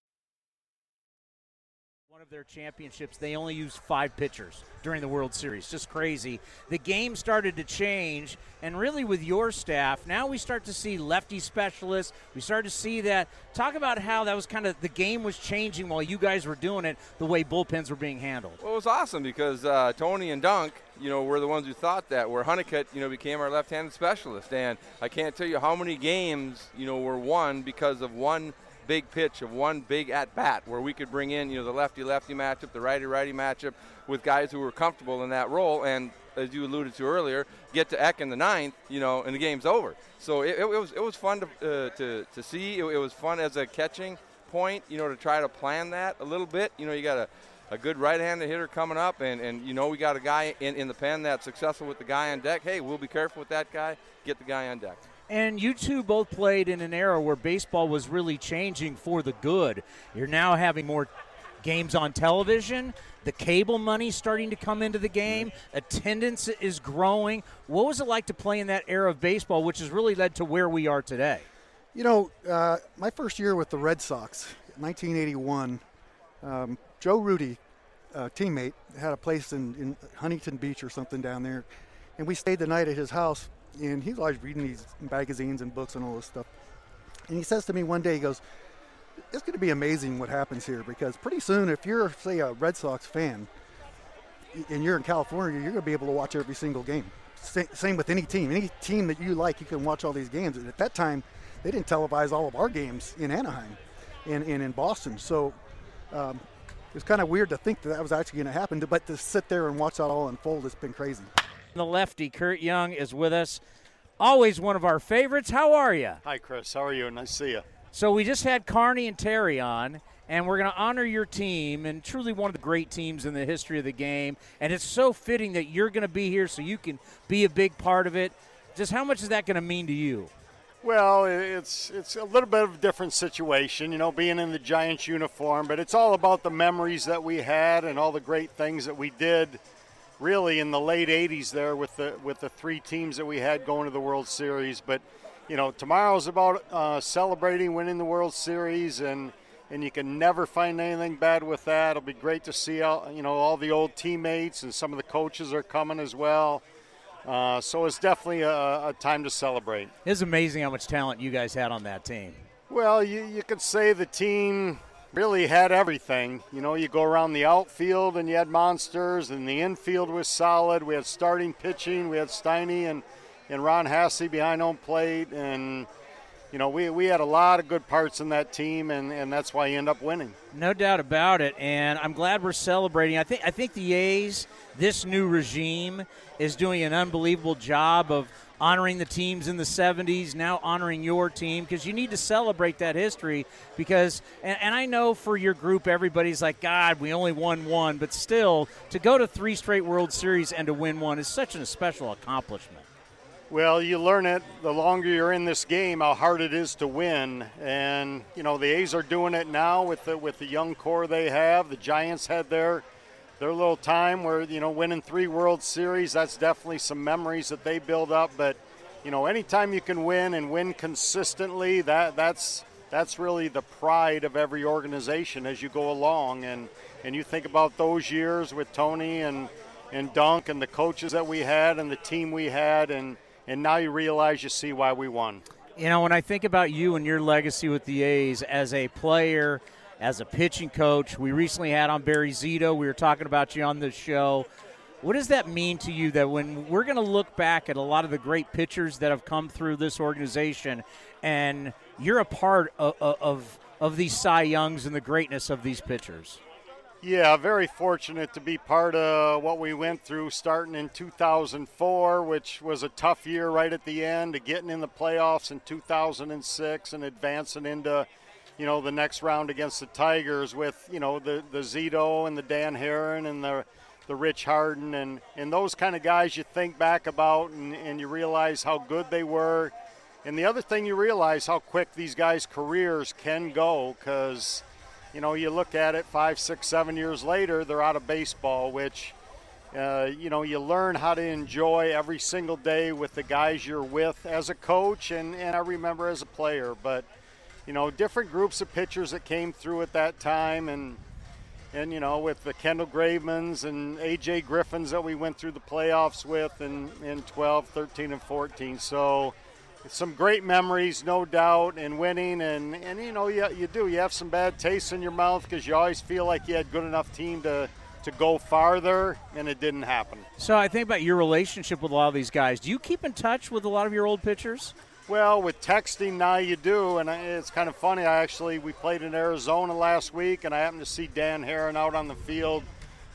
their championships, they only used five pitchers during the World Series. Just crazy. The game started to change, and really with your staff, now we start to see lefty specialists. We start to see that. Talk about how that was kind of the game was changing while you guys were doing it, the way bullpens were being handled. Well, it was awesome because uh, Tony and Dunk, you know, were the ones who thought that. Where Honeycutt, you know, became our left-handed specialist, and I can't tell you how many games, you know, were won because of one – big pitch of one big at bat where we could bring in, you know, the lefty lefty matchup, the righty righty matchup with guys who were comfortable in that role. And as you alluded to earlier, get to Eck in the ninth, you know, and the game's over. So it, it was it was fun to uh, to, to see. It, it, was fun as a catching point, you know, to try to plan that a little bit. You know, you got a, a good right-handed hitter coming up, and, and you know we got a guy in, in the pen that's successful with the guy on deck. Hey, we'll be careful with that guy. Get the guy on deck. And you two both played in an era where baseball was really changing for the good. You're now having more games on television. The cable money starting to come into the game. Attendance is growing. What was it like to play in that era of baseball, which has really led to where we are today? You know, uh, my first year with the Red Sox, 1981, um, Joe Rudi, uh, teammate, had a place in, in Huntington Beach or something down there, and we stayed the night at his house and he's always reading these magazines and books and all this stuff. And he says to me one day, he goes, "It's going to be amazing what happens here because pretty soon, if you're say a Red Sox fan and you're in California, you're going to be able to watch every single game. Same with any team, any team that you like, you can watch all these games. And at that time, they didn't televise all of our games in Anaheim and, and in Boston, so." Um, it was kind of weird to think that that was actually going to happen, but to sit there and watch that all unfold has been crazy. The lefty, Curt Young, is with us. Always one of our favorites. How are you? Hi, Chris. How are you? Nice to see you. So we just had Carney and Terry on, and we're going to honor your team and truly one of the great teams in the history of the game. And it's so fitting that you're going to be here so you can be a big part of it. Just how much is that going to mean to you? Well, it's it's a little bit of a different situation, you know, being in the Giants uniform, but it's all about the memories that we had and all the great things that we did really in the late 80s there with the with the three teams that we had going to the World Series. But you know, tomorrow's about uh, celebrating winning the World Series, and and you can never find anything bad with that. It'll be great to see all you know all the old teammates and some of the coaches are coming as well. Uh, so it's definitely a, a time to celebrate. It's amazing how much talent you guys had on that team. Well, you, you could say the team really had everything. You know, you go around the outfield and you had monsters, and the infield was solid. We had starting pitching. We had Steiny and, and Ron Hassey behind home plate, and you know, we, we had a lot of good parts in that team, and, and that's why you end up winning. No doubt about it, and I'm glad we're celebrating. I think I think the A's, this new regime, is doing an unbelievable job of honoring the teams in the 70s, now honoring your team because you need to celebrate that history. Because, and, and, I know for your group, everybody's like, God, we only won one, but still, to go to three straight World Series and to win one is such a special accomplishment. Well, you learn it the longer you're in this game how hard it is to win, and you know the A's are doing it now with the with the young core they have. The Giants had their their little time where you know winning three World Series. That's definitely some memories that they build up. But you know, anytime you can win and win consistently, that that's that's really the pride of every organization as you go along. And and you think about those years with Tony and and Dunk and the coaches that we had and the team we had, and and now you realize you see why we won. You know, when I think about you and your legacy with the A's as a player as a pitching coach. We recently had on Barry Zito. We were talking about you on the show. What does that mean to you that when we're going to look back at a lot of the great pitchers that have come through this organization and you're a part of, of, of these Cy Youngs and the greatness of these pitchers? Yeah, very fortunate to be part of what we went through starting in 2004, which was a tough year right at the end, to getting in the playoffs in 2006 and advancing into you know, the next round against the Tigers with, you know, the, the Zito and the Dan Haren and the, the Rich Harden and, and those kind of guys you think back about and, and you realize how good they were. And the other thing you realize how quick these guys' careers can go because, you know, you look at it five, six, seven years later, they're out of baseball, which, uh, you know, you learn how to enjoy every single day with the guys you're with as a coach and, and I remember as a player. But – you know, different groups of pitchers that came through at that time, and and you know, with the Kendall Gravemans and AJ Griffins that we went through the playoffs with in in 12, 13, and 14. So some great memories, no doubt, and winning, and and you know, you, you do you have some bad tastes in your mouth because you always feel like you had good enough team to to go farther, and it didn't happen. So I think about your relationship with a lot of these guys. Do you keep in touch with a lot of your old pitchers? Well, with texting now you do, and it's kind of funny. I actually we played in Arizona last week, and I happened to see Dan Haren out on the field,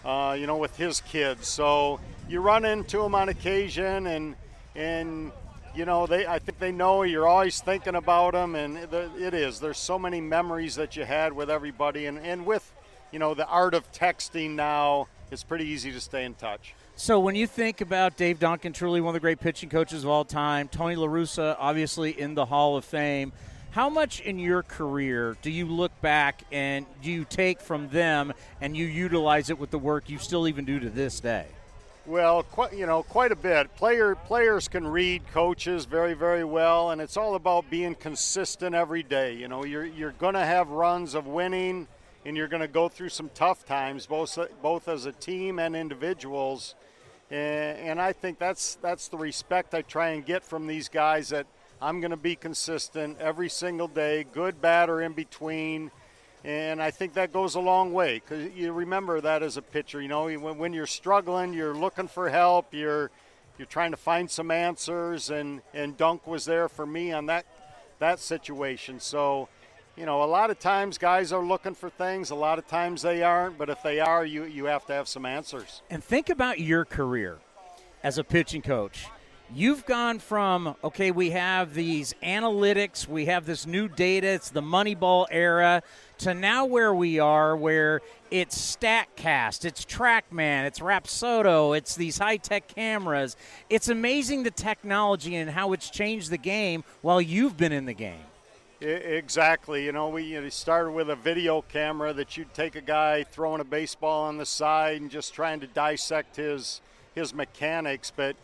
uh, you know, with his kids. So you run into them on occasion, and and you know they I think they know you're always thinking about them, and it is. There's so many memories that you had with everybody, and and with you know the art of texting now, it's pretty easy to stay in touch. So when you think about Dave Duncan, truly one of the great pitching coaches of all time, Tony La Russa, obviously in the Hall of Fame. How much in your career do you look back and do you take from them and you utilize it with the work you still even do to this day? Well, quite, you know, quite a bit. Player players can read coaches very, very well, and it's all about being consistent every day. You know, you're you're going to have runs of winning, and you're going to go through some tough times, both both as a team and individuals. And, and I think that's that's the respect I try and get from these guys that I'm going to be consistent every single day, good, bad, or in between. And I think that goes a long way because you remember that as a pitcher. You know, when you're struggling, you're looking for help, you're you're trying to find some answers, and and Dunk was there for me on that that situation. So, you know, a lot of times guys are looking for things. A lot of times they aren't, but if they are, you you have to have some answers. And think about your career as a pitching coach you've gone from okay we have these analytics we have this new data it's the moneyball era to now where we are where it's statcast it's trackman it's rapsodo it's these high-tech cameras it's amazing the technology and how it's changed the game while you've been in the game Exactly. You know, we you know, started with a video camera that you'd take a guy throwing a baseball on the side and just trying to dissect his his mechanics, but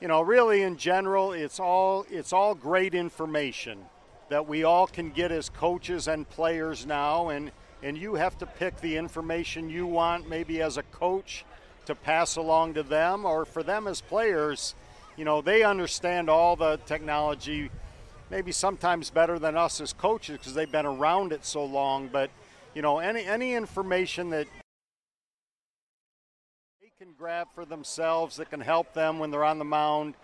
you know, really in general, it's all it's all great information that we all can get as coaches and players now, and and you have to pick the information you want, maybe as a coach, to pass along to them, or for them as players. You know, they understand all the technology, maybe sometimes better than us as coaches because they've been around it so long. But you know, any any information that they can grab for themselves that can help them when they're on the mound.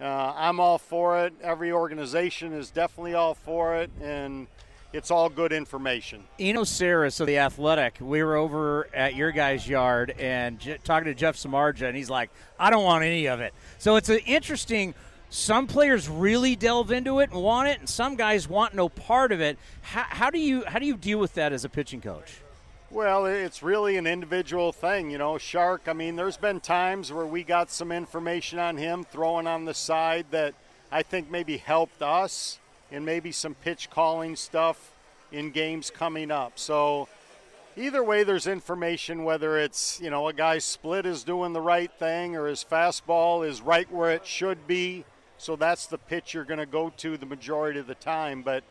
Uh, I'm all for it. Every organization is definitely all for it, and it's all good information. Eno Sarris of the Athletic, we were over at your guys' yard and j- talking to Jeff Samardzija, and he's like, "I don't want any of it." So it's an interesting. Some players really delve into it and want it, and some guys want no part of it. How, how do you how do you deal with that as a pitching coach? Well, it's really an individual thing. You know, Shark, I mean, there's been times where we got some information on him throwing on the side that I think maybe helped us and maybe some pitch calling stuff in games coming up. So, either way, there's information whether it's, you know, a guy's split is doing the right thing or his fastball is right where it should be. So, that's the pitch you're going to go to the majority of the time. But,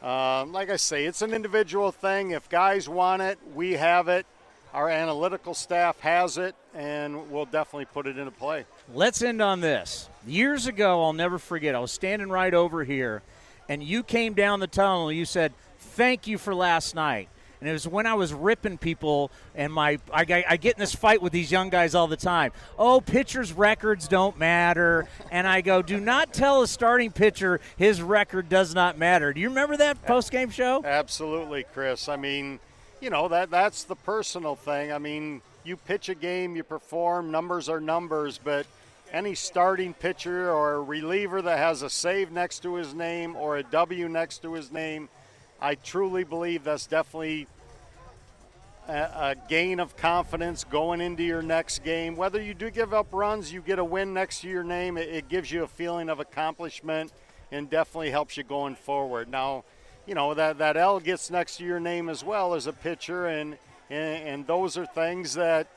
uh, like I say, it's an individual thing. If guys want it, we have it. Our analytical staff has it, and we'll definitely put it into play. Let's end on this. Years ago, I'll never forget, I was standing right over here, and you came down the tunnel you said, Thank you for last night. And it was when I was ripping people, and my I, I, get in this fight with these young guys all the time. Oh, pitchers' records don't matter, and I go, do not tell a starting pitcher his record does not matter. Do you remember that post game show? Absolutely, Chris. I mean, you know that that's the personal thing. I mean, you pitch a game, you perform. Numbers are numbers, but any starting pitcher or reliever that has a save next to his name or a W next to his name. I truly believe that's definitely a, gain of confidence going into your next game. Whether you do give up runs, you get a win next to your name, it, it gives you a feeling of accomplishment and definitely helps you going forward. Now, you know, that, that L gets next to your name as well as a pitcher, and, and, and those are things that,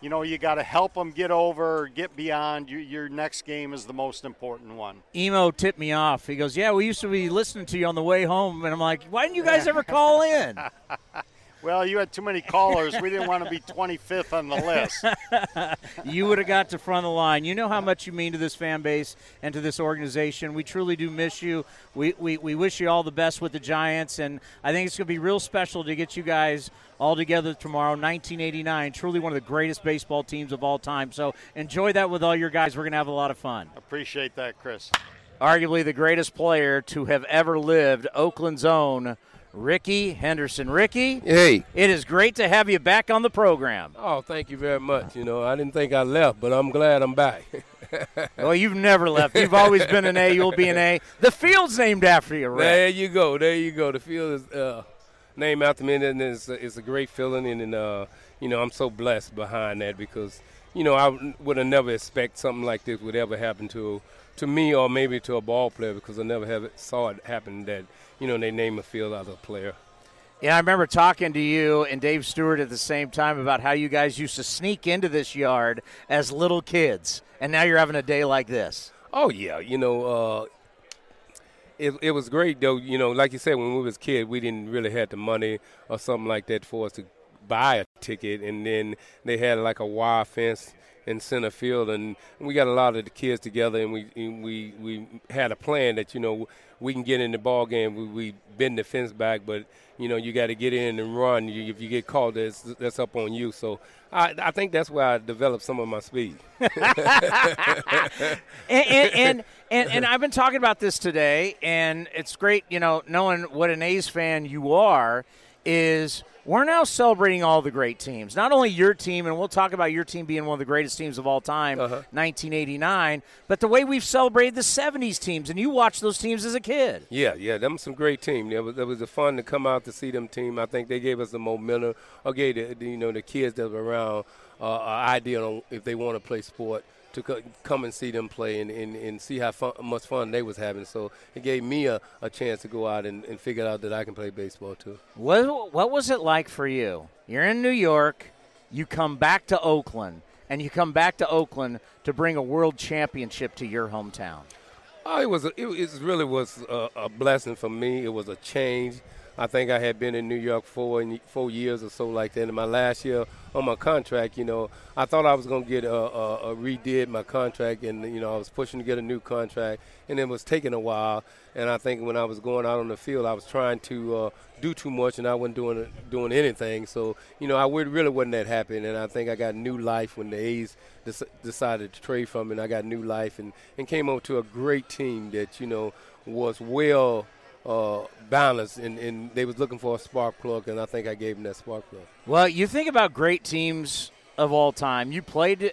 you know, you got to help them get over get beyond. You, your next game is the most important one. Emo tipped me off. He goes, Yeah, we used to be listening to you on the way home. And I'm like, Why didn't you guys ever call in? Well, you had too many callers. We didn't want to be 25th on the list. you would have got to front of the line. You know how much you mean to this fan base and to this organization. We truly do miss you. We, we, we wish you all the best with the Giants, and I think it's going to be real special to get you guys all together tomorrow. 1989, truly one of the greatest baseball teams of all time. So enjoy that with all your guys. We're going to have a lot of fun. Appreciate that, Chris. Arguably the greatest player to have ever lived, Oakland's own Rickey Henderson. Rickey, Hey. it is great to have you back on the program. Oh, thank you very much. You know, I didn't think I left, but I'm glad I'm back. Well, you've never left. You've always been an A. You'll be an A. The field's named after you, Rick. There you go. There you go. The field is uh, named after me, and it's a, it's a great feeling. And, and uh, you know, I'm so blessed behind that because, you know, I would have never expect something like this would ever happen to to me or maybe to a ball player because I never have saw it happen that you know they name a field after a player. Yeah, I remember talking to you and Dave Stewart at the same time about how you guys used to sneak into this yard as little kids, and now you're having a day like this. Oh yeah, you know, uh, it it was great though. You know, like you said, when we was kid, we didn't really have the money or something like that for us to buy a ticket, and then they had like a wire fence in center field, and we got a lot of the kids together, and we and we we had a plan that you know we can get in the ball game. We, we bend the fence back, but you know you got to get in and run. You, if you get called, that's that's up on you. So I I think that's where I developed some of my speed. and, and, and, and, and I've been talking about this today, and it's great, you know, knowing what an A's fan you are, is we're now celebrating all the great teams. Not only your team, and we'll talk about your team being one of the greatest teams of all time, 1989, but the way we've celebrated the 70s teams, and you watched those teams as a kid. Yeah, yeah, them some great team. It was it was a fun to come out to see them team. I think they gave us the momentum, or gave the, the, you know the kids that were around uh, an idea on if they want to play sport to co- come and see them play and, and, and see how fun, much fun they was having. So it gave me a, a chance to go out and, and figure out that I can play baseball too. What, what was it like for you? You're in New York, you come back to Oakland, and you come back to Oakland to bring a world championship to your hometown. Oh, it was a, it, it really was a, a blessing for me. It was a change. I think I had been in New York four four years or so like that. In my last year on my contract, you know, I thought I was going to get a, a, a redid my contract, and you know, I was pushing to get a new contract, and it was taking a while. And I think when I was going out on the field, I was trying to uh, do too much, and I wasn't doing doing anything. So you know, I really wasn't that happy. And I think I got new life when the A's decided to trade from and I got new life and, and came over to a great team that you know was well uh, balanced, and, and they was looking for a spark plug, and I think I gave them that spark plug. Well, you think about great teams of all time. You played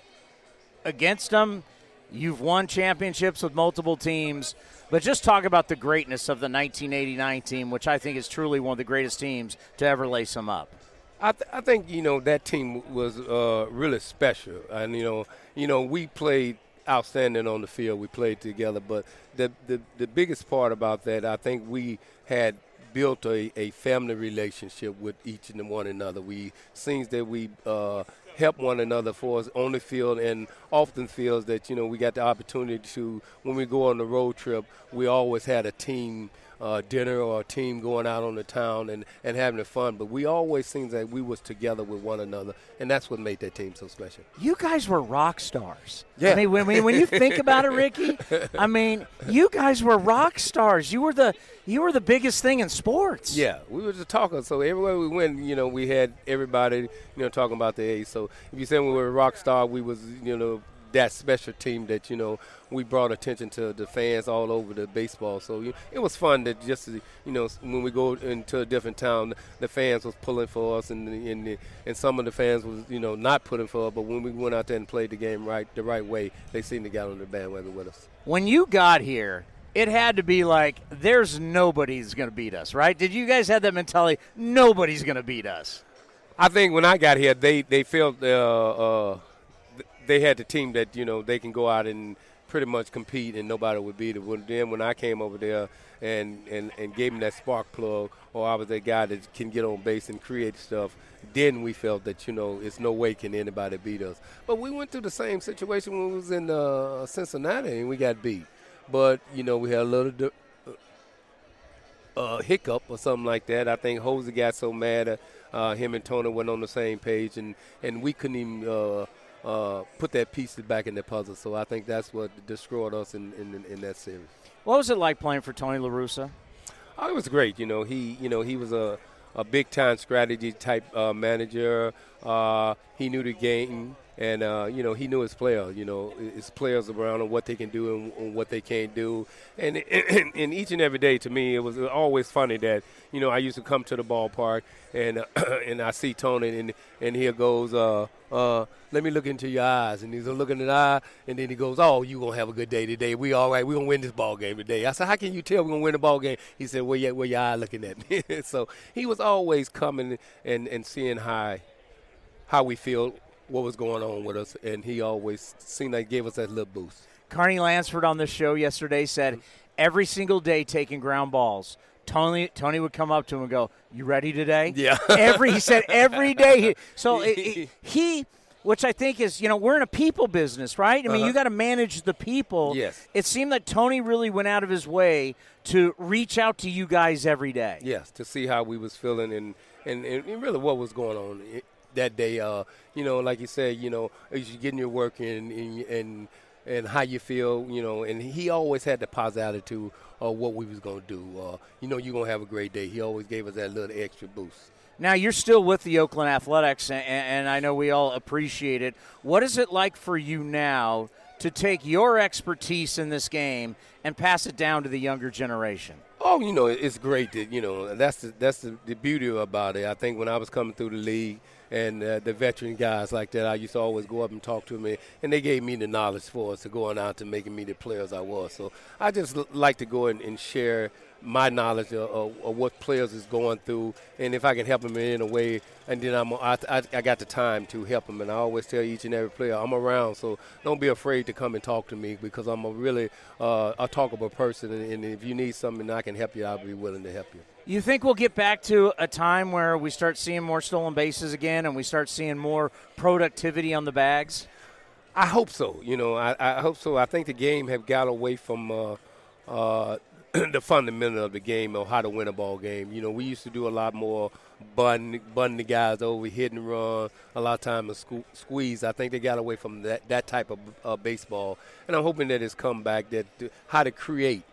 against them. You've won championships with multiple teams. But just talk about the greatness of the 1989 team, which I think is truly one of the greatest teams to ever lace them up. I, th- I think you know that team was uh, really special, and you know, you know, we played outstanding on the field. We played together, but the, the the biggest part about that, I think we had built a, a family relationship with each and one another. We seems that we uh, help one another for us on the field and often feels that you know we got the opportunity to when we go on the road trip, we always had a team. Uh, dinner or a team going out on the town and, and having fun, but we always seemed that we was together with one another, and that's what made that team so special. You guys were rock stars. Yeah. I mean, when, when you think about it, Rickey, I mean, you guys were rock stars. You were the you were the biggest thing in sports. Yeah, we were just talking. So everywhere we went, you know, we had everybody, you know, talking about the A's. So if you said we were a rock star, we was, you know, that special team that you know we brought attention to the fans all over the baseball. So you, it was fun that just you know when we go into a different town, the fans was pulling for us, and and, the, and some of the fans was you know not pulling for us. But when we went out there and played the game right the right way, they seemed to get on the bandwagon with us. When you got here, it had to be like there's nobody's going to beat us, right? Did you guys have that mentality? Nobody's going to beat us. I think when I got here, they they felt uh, uh, they had the team that you know they can go out and pretty much compete and nobody would beat them. Then when I came over there and, and, and gave them that spark plug, or I was that guy that can get on base and create stuff, then we felt that you know it's no way can anybody beat us. But we went through the same situation when we was in uh, Cincinnati and we got beat. But you know we had a little uh, hiccup or something like that. I think Jose got so mad at uh, him and Tony went on the same page, and, and we couldn't even uh, put that piece back in the puzzle. So I think that's what destroyed us in, in, in that series. What was it like playing for Tony La Russa? Oh, it was great. You know, he you know he was a, a big time strategy type uh, manager. Uh, he knew the game. And uh, you know he knew his players, you know his players around and what they can do and, and what they can't do, and, and, and each and every day to me it was always funny that you know I used to come to the ballpark and uh, and I see Tony and and here goes uh uh let me look into your eyes. And he's looking at the eye and then he goes oh you gonna have a good day today. We all right. We gonna win this ball game today. I said how can you tell we're gonna win the ball game? He said where your where your eye looking at? Me so he was always coming and and seeing how how we feel what was going on with us, and he always seemed like gave us that little boost. Carney Lansford on the show yesterday said every single day taking ground balls. Tony Tony would come up to him and go, "You ready today?" Yeah. every he said every day. So it, it, he, which I think is, you know, we're in a people business, right? I mean, Uh-huh. you got to manage the people. Yes. It seemed that Tony really went out of his way to reach out to you guys every day. Yes, to see how we was feeling and and, and really what was going on that day. Uh, you know, like you said, you know, as you getting your work in and and and how you feel, you know, and he always had the positive attitude of what we was gonna do. Uh, you know, you're gonna have a great day. He always gave us that little extra boost. Now you're still with the Oakland Athletics, and, and I know we all appreciate it. What is it like for you now to take your expertise in this game and pass it down to the younger generation? Oh, you know, it's great that you know that's the, that's the, the beauty about it. I think when I was coming through the league and uh, the veteran guys like that, I used to always go up and talk to them, and they gave me the knowledge for us to going out to making me the players I was. So I just l- like to go and, and share my knowledge of, of, of what players is going through, and if I can help them in a way, and then I'm I, I, I got the time to help them, and I always tell each and every player I'm around, so don't be afraid to come and talk to me because I'm a really uh, a talkable person, and, and if you need something I can help you, I'll be willing to help you. You think we'll get back to a time where we start seeing more stolen bases again and we start seeing more productivity on the bags? I hope so. You know, I, I hope so. I think the game have got away from uh, uh, the fundamental of the game of how to win a ball game. You know, we used to do a lot more button, button the guys over, hit and run, a lot of time and sque- squeeze. I think they got away from that, that type of uh, baseball. And I'm hoping that it's come back that how to create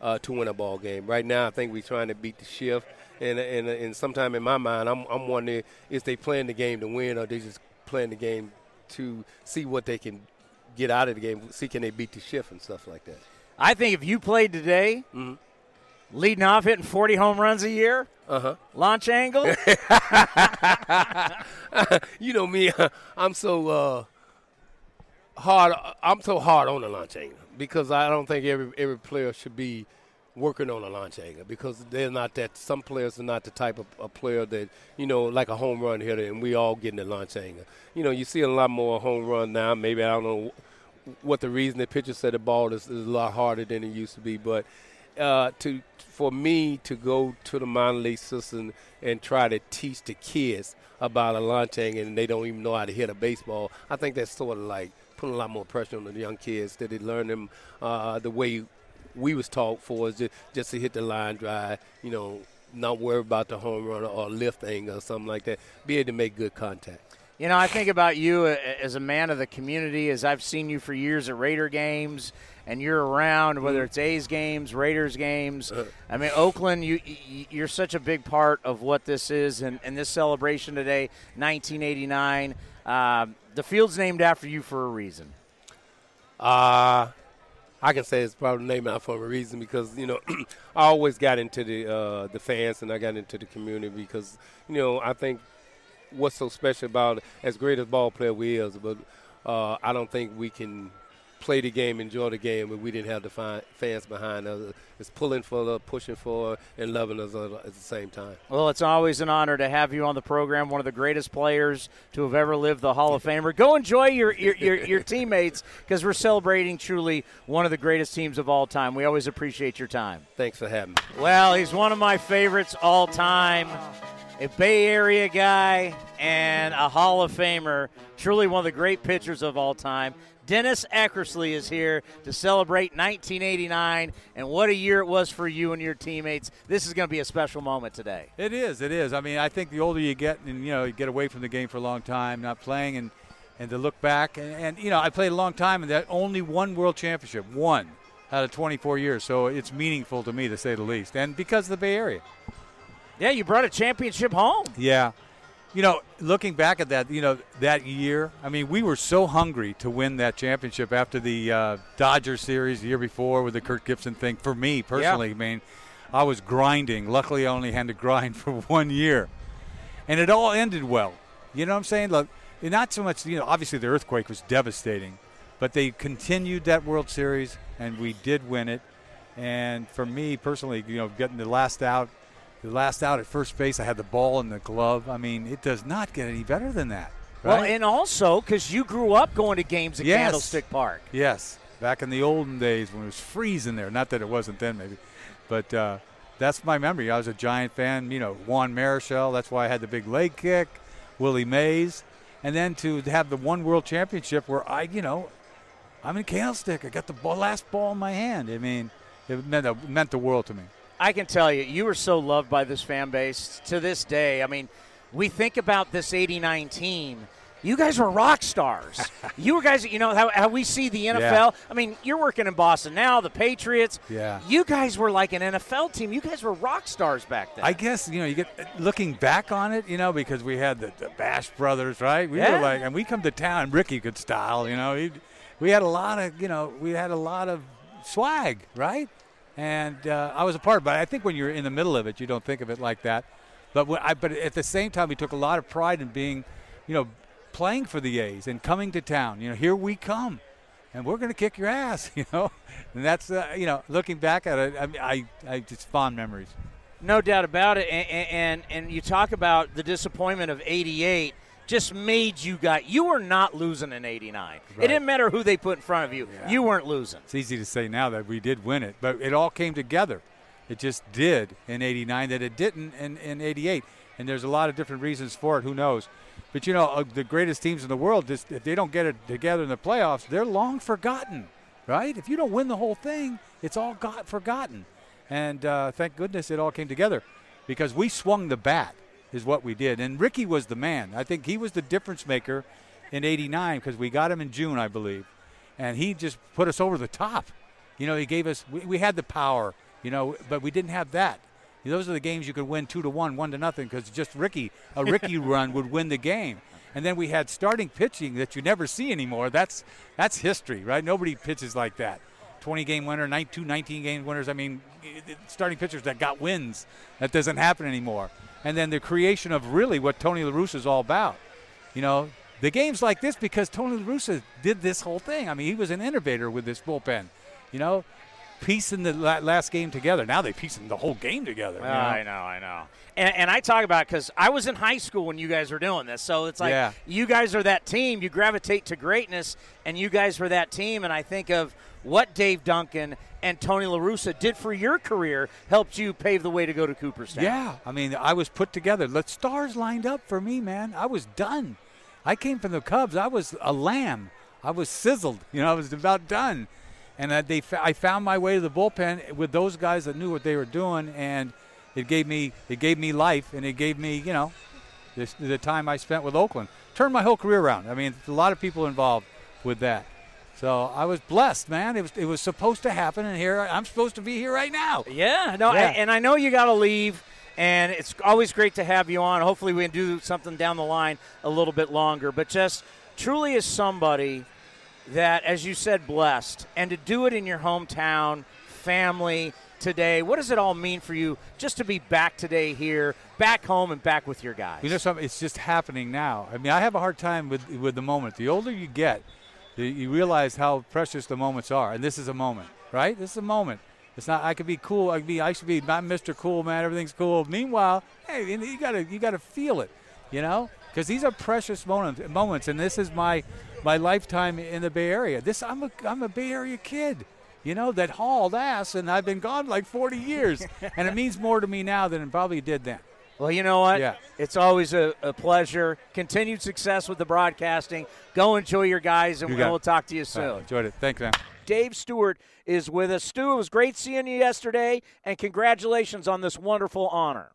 uh, to win a ball game. Right now, I think we're trying to beat the shift. And, and, and sometime in my mind, I'm, I'm wondering is they playing the game to win or they just playing the game to see what they can get out of the game, see can they beat the shift and stuff like that. I think if you played today, leading off hitting 40 home runs a year, uh-huh. launch angle, you know me, I'm so uh, hard. I'm so hard on the launch angle because I don't think every every player should be working on a launch angle because they're not that. Some players are not the type of a player that you know, like a home run hitter, and we all getting a launch angle. You know, you see a lot more home run now. Maybe I don't know what the reason the pitcher said the ball is, is a lot harder than it used to be, but uh, to for me to go to the minor league system and try to teach the kids about a launch angle and they don't even know how to hit a baseball, I think that's sort of like putting a lot more pressure on the young kids that they learn them uh, the way we was taught for is just, just to hit the line drive, you know, not worry about the home run or lift angle or something like that. Be able to make good contact. You know, I think about you uh, as a man of the community, as I've seen you for years at Raider games, and you're around whether it's A's games, Raiders games. I mean, Oakland, you you- you're such a big part of what this is, and, and this celebration today, 1989. Um, the field's named after you for a reason. Uh, I can say it's probably named for a reason because you know I always got into the uh, the fans and I got into the community because you know I think what's so special about as great as ball player we is, but uh, I don't think we can play the game, enjoy the game, if we didn't have the fi- fans behind us. It's pulling for us, pushing for us, and loving us at the same time. Well, it's always an honor to have you on the program. One of the greatest players to have ever lived, the Hall of Famer. Go enjoy your your, your, your teammates because we're celebrating truly one of the greatest teams of all time. We always appreciate your time. Thanks for having me. Well, he's one of my favorites all time. A Bay Area guy and a Hall of Famer. Truly one of the great pitchers of all time. Dennis Eckersley is here to celebrate 1989 and what a year it was for you and your teammates. This is going to be a special moment today. It is. It is. I mean, I think the older you get, and you know, you get away from the game for a long time, not playing, and and to look back, and, and you know, I played a long time, and that only one world championship, one out of 24 years. So it's meaningful to me, to say the least, and because of the Bay Area. Yeah, you brought a championship home. Yeah, you know, looking back at that, you know, that year, I mean, we were so hungry to win that championship after the uh, Dodger series the year before with the Kirk Gibson thing. For me personally, I mean, I was grinding. Luckily, I only had to grind for one year, and it all ended well. You know what I'm saying? Look, not so much. You know, obviously the earthquake was devastating, but they continued that World Series, and we did win it. And for me personally, you know, getting the last out the last out at first base, I had the ball in the glove. I mean, it does not get any better than that. Right? Well, and also because you grew up going to games at Yes. Candlestick Park. Yes, back in the olden days when it was freezing there. Not that it wasn't then, maybe, but uh, that's my memory. I was a giant fan. You know, Juan Marichal. That's why I had the big leg kick. Willie Mays, and then to have the one World Championship where I, you know, I'm in Candlestick. I got the ball, last ball in my hand. I mean, it meant it meant the world to me. I can tell you, you were so loved by this fan base to this day. I mean, we think about this 89 team. You guys were rock stars. you were guys, you know, how, how we see the NFL. Yeah. I mean, you're working in Boston now, the Patriots. Yeah. You guys were like an NFL team. You guys were rock stars back then. I guess you know you get looking back on it, you know, because we had the, the Bash brothers, right? We Yeah. were like, and we come to town. Rickey could style, you know. We had a lot of, you know, we had a lot of swag, right? And uh, I was a part, of but I think when you're in the middle of it, you don't think of it like that. But I, but at the same time, we took a lot of pride in being, you know, playing for the A's and coming to town. You know, here we come, and we're going to kick your ass. You know, and that's uh, you know, looking back at it, I, I, I just fond memories. No doubt about it. And, and and you talk about the disappointment of '88 just made you got you were not losing in '89. It didn't matter who they put in front of you. You weren't losing. It's easy to say now that we did win it, but it all came together. It just did in 89 that it didn't in, in 88. And there's a lot of different reasons for it. Who knows? But you know, uh, the greatest teams in the world, just, if they don't get it together in the playoffs, they're long forgotten, right? If you don't win the whole thing, it's all got forgotten. And uh, thank goodness it all came together because we swung the bat, is what we did. And Rickey was the man. I think he was the difference maker in 89 because we got him in June, I believe. And he just put us over the top. You know, he gave us, we, we had the power, you know, but we didn't have that. Those are the games you could win two to one, one to nothing, because just Rickey, a Rickey run would win the game. And then we had starting pitching that you never see anymore. That's that's history, right? Nobody pitches like that. 20 game winner, 19, 19 game winners. I mean, starting pitchers that got wins. That doesn't happen anymore. And then the creation of really what Tony La Russa is all about. You know, the games like this because Tony La Russa did this whole thing. I mean, he was an innovator with this bullpen. You know, piecing the last game together. Now they piecing the whole game together. you know? I know, I know. And, and I talk about because I was in high school when you guys were doing this, so it's like Yeah. you guys are that team. You gravitate to greatness, and you guys were that team. And I think of what Dave Duncan and Tony La Russa did for your career, helped you pave the way to go to Cooperstown. Yeah, I mean, I was put together. The stars lined up for me, man. I was done. I came from the Cubs. I was a lamb. I was sizzled. You know, I was about done. And uh, they, I found my way to the bullpen with those guys that knew what they were doing, and it gave me, it gave me life, and it gave me, you know, this, the time I spent with Oakland. Turned my whole career around. I mean, a lot of people involved with that. So I was blessed, man. It was, it was supposed to happen, and here I'm supposed to be here right now. Yeah, no, Yeah. a- and I know you got to leave, and it's always great to have you on. Hopefully, we can do something down the line a little bit longer. But just truly, as somebody that, as you said, blessed, and to do it in your hometown, family today, what does it all mean for you just to be back today here, back home, and back with your guys? You know something? It's just happening now. I mean, I have a hard time with with the moment. The older you get, you realize how precious the moments are, and this is a moment, right? This is a moment. It's not. I could be cool. I could be. I should be. I'm Mr. Cool, man. Everything's cool. Meanwhile, hey, you you gotta you gotta feel it, you know, because these are precious moments. Moments, and this is my my lifetime in the Bay Area. This I'm a I'm a Bay Area kid. You know that hauled ass, and I've been gone like 40 years, and it means more to me now than it probably did then. Well, you know what? Yeah. It's always a, a pleasure. Continued success with the broadcasting. Go enjoy your guys, and You we'll talk to you soon. right, enjoyed it. Thanks, man. Dave Stewart is with us. Stu, it was great seeing you yesterday, and congratulations on this wonderful honor.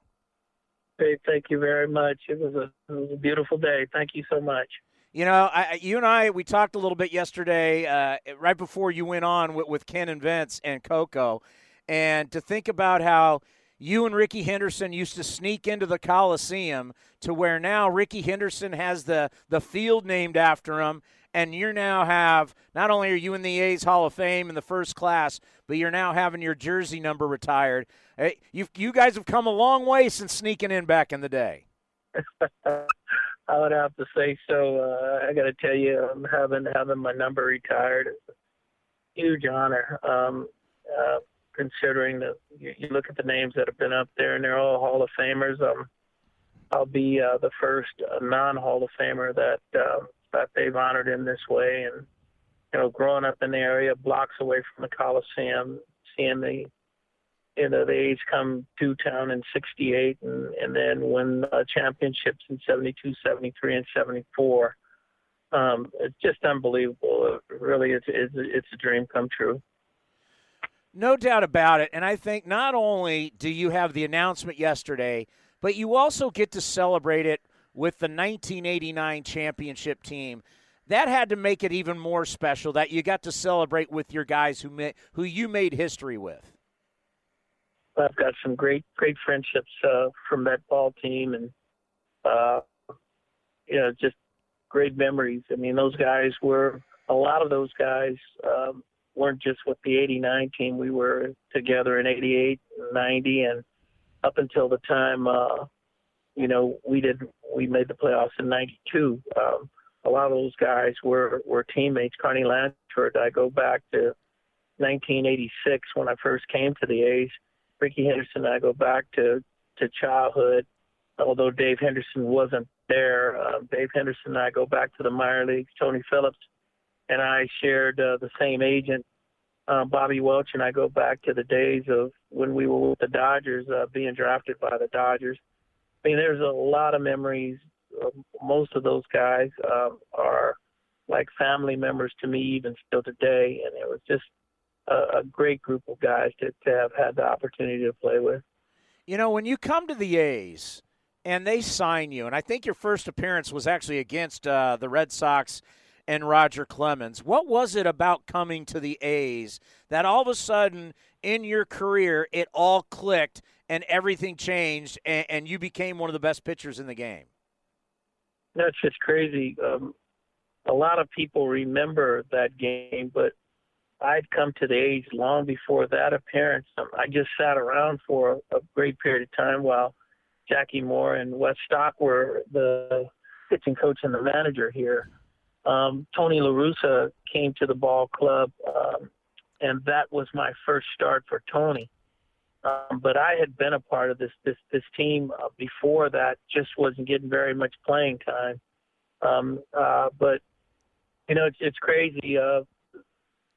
Hey, thank you very much. It was a, it was a beautiful day. Thank you so much. You know, I, I- you and I, we talked a little bit yesterday, uh, right before you went on with, with Ken and Vince and Coco, and to think about how you and Rickey Henderson used to sneak into the Coliseum to where now Rickey Henderson has the, the field named after him, and you now have not only are you in the A's Hall of Fame in the first class, but you're now having your jersey number retired. You you guys have come a long way since sneaking in back in the day. I would have to say so. Uh, I got to tell you, um, having having my number retired huge honor. Um, uh, considering that you, look at the names that have been up there, and they're all Hall of Famers. Um, I'll be uh, the first uh, non-Hall of Famer that uh, that they've honored in this way. And you know, growing up in the area, blocks away from the Coliseum, seeing the you know the A's come to town in '68, and and then win uh, championships in '72, '73, and '74. Um, it's just unbelievable. It really, it's, it's it's a dream come true. No doubt about it. And I think not only do you have the announcement yesterday, but you also get to celebrate it with the 1989 championship team. That had to make it even more special that you got to celebrate with your guys who ma- who you made history with. I've got some great great friendships uh, from that ball team, and uh, you know just great memories. I mean, those guys were a lot of those guys um, weren't just with the '89 team. We were together in '88, '90, and up until the time uh, you know we did we made the playoffs in '92. Um, a lot of those guys were were teammates. Carney Lansford. I go back to 1986 when I first came to the A's. Rickey Henderson. I go back to to childhood. Although Dave Henderson wasn't there, uh, Dave Henderson I go back to the minor leagues. Tony Phillips and I shared uh, the same agent, uh, Bobby Welch, and I go back to the days of when we were with the Dodgers, uh, being drafted by the Dodgers. I mean, there's a lot of memories. Uh, most of those guys um, are like family members to me, even still today, and it was just a, a great group of guys to, to have had the opportunity to play with. You know, when you come to the A's and they sign you, and I think your first appearance was actually against uh, the Red Sox and Roger Clemens. What was it about coming to the A's that all of a sudden in your career it all clicked and everything changed and, and you became one of the best pitchers in the game? That's just crazy. Um, a lot of people remember that game, but I'd come to the A's long before that appearance. Um, I just sat around for a, a great period of time while Jackie Moore and Wes Stock were the pitching coach and the manager here um, Tony La Russa came to the ball club, um, and that was my first start for Tony. Um, but I had been a part of this this this team uh, before that. Just wasn't getting very much playing time. Um, uh, but you know, it's it's crazy. Uh,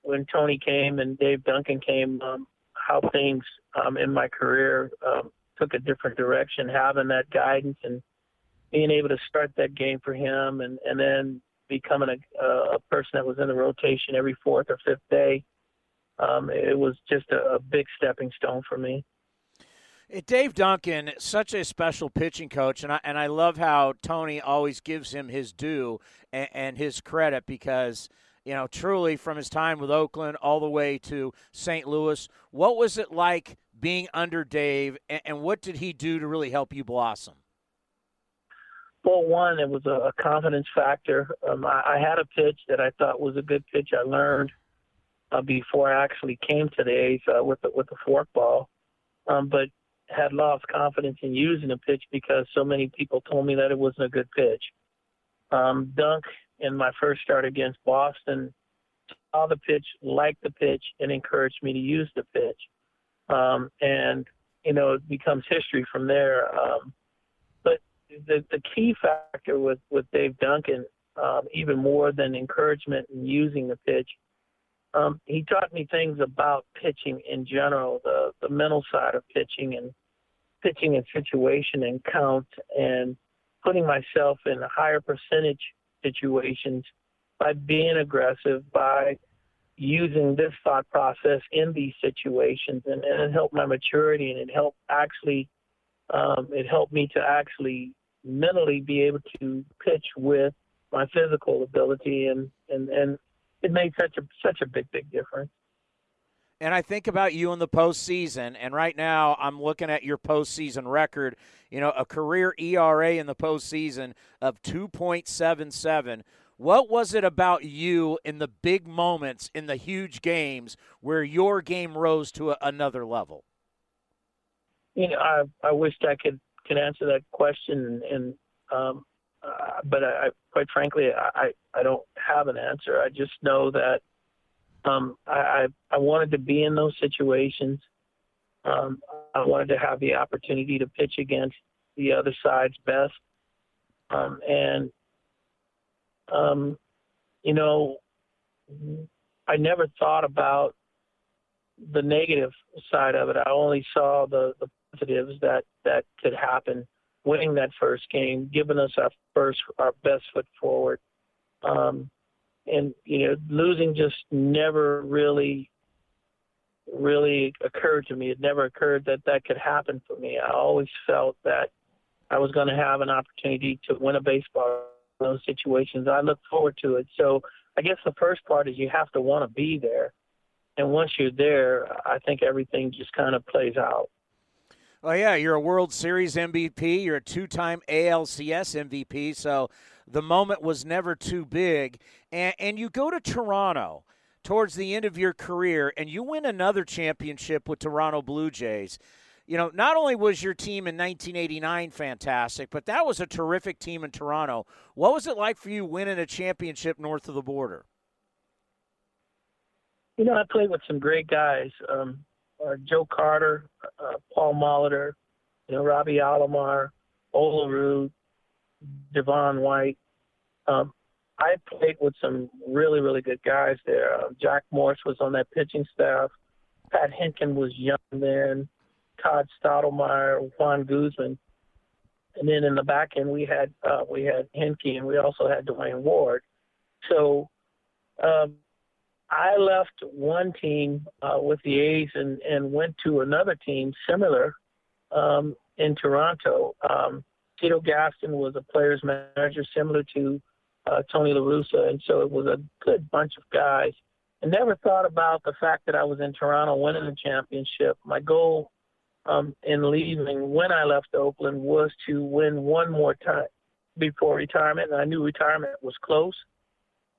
when Tony came and Dave Duncan came, um, how things um, in my career um, took a different direction. Having that guidance and being able to start that game for him, and and then becoming a, a person that was in the rotation every fourth or fifth day. Um, it was just a, a big stepping stone for me. Dave Duncan, such a special pitching coach, and I and I love how Tony always gives him his due and, and, his credit because you know truly from his time with Oakland all the way to St. Louis, what was it like being under Dave, and, and what did he do to really help you blossom? Well, one, it was a, a confidence factor. Um, I, I had a pitch that I thought was a good pitch. I learned uh, before I actually came to the A's uh, with the, with the fork ball, um, but had lost confidence in using the pitch because so many people told me that it wasn't a good pitch. Um, Dunk in my first start against Boston saw the pitch, liked the pitch, and encouraged me to use the pitch. Um, and you know, it becomes history from there. Um, the the key factor with with Dave Duncan, um, even more than encouragement and using the pitch, um, he taught me things about pitching in general, the the mental side of pitching and pitching in situation and count and putting myself in higher percentage situations by being aggressive by using this thought process in these situations. And, and it helped my maturity and it helped actually um, it helped me to actually mentally be able to pitch with my physical ability and and and it made such a such a big big difference and I think about you in the postseason, and right now I'm looking at your postseason record. You know, a career ERA in the postseason of 2.77. What was it about you in the big moments, in the huge games, where your game rose to a, another level? You know, I I wished I could could answer that question, and um, uh, but I, quite frankly, I I don't have an answer. I just know that um, I, I I wanted to be in those situations. Um, I wanted to have the opportunity to pitch against the other side's best, um, and um, you know, I never thought about the negative side of it. I only saw the the positives that that could happen. Winning that first game, giving us our first our best foot forward, um, and you know, losing just never really really occurred to me. It never occurred that that could happen for me. I always felt that I was going to have an opportunity to win a baseball in those situations. I look forward to it. So I guess the first part is you have to want to be there. And once you're there, I think everything just kind of plays out. Oh yeah, you're a World Series MVP. You're a two-time ALCS MVP. So the moment was never too big. And, and you go to Toronto towards the end of your career, and you win another championship with Toronto Blue Jays. You know, not only was your team in 1989 fantastic, but that was a terrific team in Toronto. What was it like for you winning a championship north of the border? You know, I played with some great guys. Um, Joe Carter, uh, Paul Molitor, you know, Robbie Alomar, Olerud, Devon White. Um, I played with some really, really good guys there. Uh, Jack Morris was on that pitching staff. Pat Hentgen was young then. Todd Stottlemyre, Juan Guzman. And then in the back end, we had uh, we had Hentgen, and we also had Duane Ward. So um, I left one team uh, with the A's and, and went to another team similar um, in Toronto. Um, Cito Gaston was a player's manager similar to uh, Tony La Russa, and so it was a good bunch of guys. I never thought about the fact that I was in Toronto winning the championship. My goal um, in leaving when I left Oakland was to win one more time before retirement, and I knew retirement was close.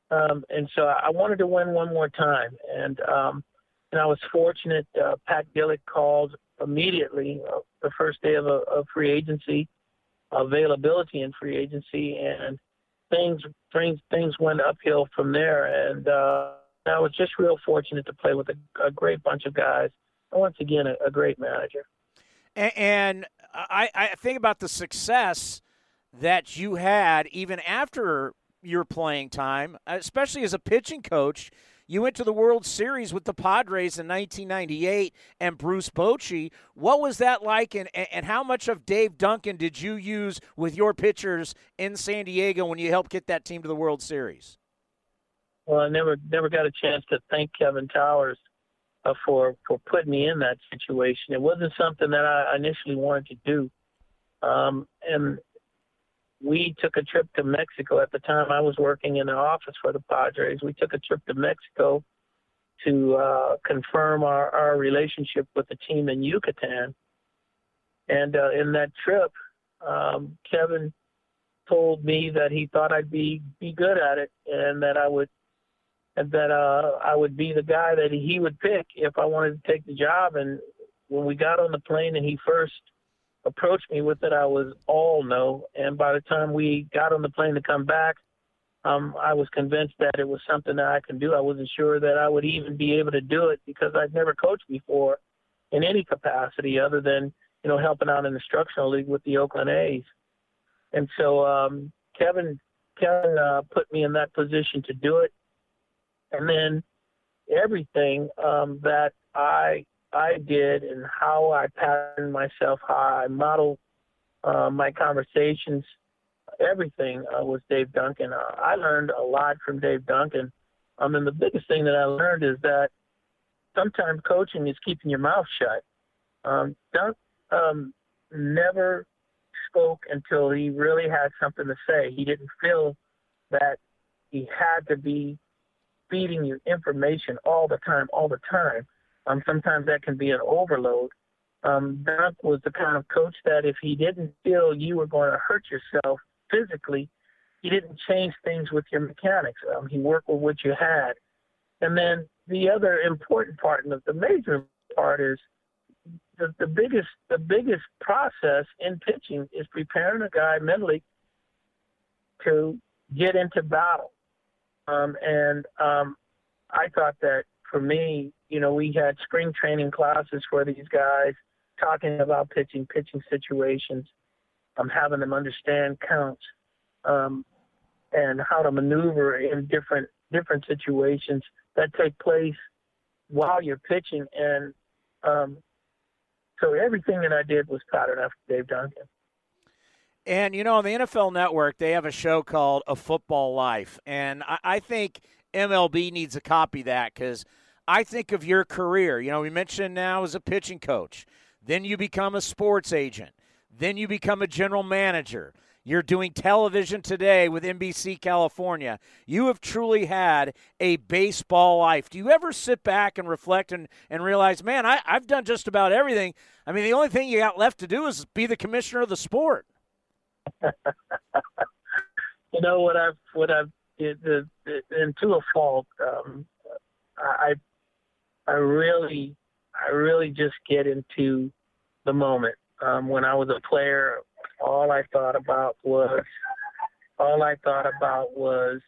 Um, and so I wanted to win one more time, and um, and I was fortunate. Uh, Pat Gillick called immediately uh, the first day of, a, free agency, availability in free agency, and things things things went uphill from there. And uh, I was just real fortunate to play with a, a great bunch of guys. And once again, a, a great manager. And, and I, I think about the success that you had even after your playing time, especially as a pitching coach. You went to the World Series with the Padres in 1998 and Bruce Bochy. What was that like, and, and how much of Dave Duncan did you use with your pitchers in San Diego when you helped get that team to the World Series? Well, I never never got a chance to thank Kevin Towers uh, for for putting me in that situation. It wasn't something that I initially wanted to do, um, and we took a trip to Mexico. At the time, I was working in the office for the Padres. We took a trip to Mexico to uh, confirm our, our relationship with the team in Yucatan. And uh, in that trip, um, Kevin told me that he thought I'd be be good at it, and that I would and that uh, I would be the guy that he would pick if I wanted to take the job. And when we got on the plane and he first approached me with it, I was all no. And by the time we got on the plane to come back, um, I was convinced that it was something that I could do. I wasn't sure that I would even be able to do it because I'd never coached before in any capacity other than you know helping out in the instructional league with the Oakland A's. And so um, Kevin Kevin uh, put me in that position to do it, and then everything um, that I I did and how I patterned myself, how I modeled uh, my conversations, everything uh, was Dave Duncan. Uh, I learned a lot from Dave Duncan. Um, and the biggest thing that I learned is that sometimes coaching is keeping your mouth shut. Um, Dunk um, never spoke until he really had something to say. He didn't feel that he had to be feeding you information all the time, all the time Um, sometimes that can be an overload. Um, Doc was the kind of coach that if he didn't feel you were going to hurt yourself physically, he didn't change things with your mechanics. Um, he worked with what you had. And then the other important part, and the major part, is the, the biggest the biggest process in pitching is preparing a guy mentally to get into battle. Um, and um, I thought that for me, you know, we had spring training classes for these guys, talking about pitching, pitching situations, um, having them understand counts, um, and how to maneuver in different different situations that take place while you're pitching. And um, so everything that I did was patterned after Dave Duncan. And you know, on the NFL Network, they have a show called A Football Life, and I, I think MLB needs to copy that because I think of your career. You know, we mentioned now as a pitching coach, then you become a sports agent, then you become a general manager. You're doing television today with NBC California. You have truly had a baseball life. Do you ever sit back and reflect and, and realize, man, I, I've done just about everything? I mean, the only thing you got left to do is be the commissioner of the sport. you know what I've what I've it, it, it, and to a fault, um, I I really I really just get into the moment. Um, when I was a player, all I thought about was all I thought about was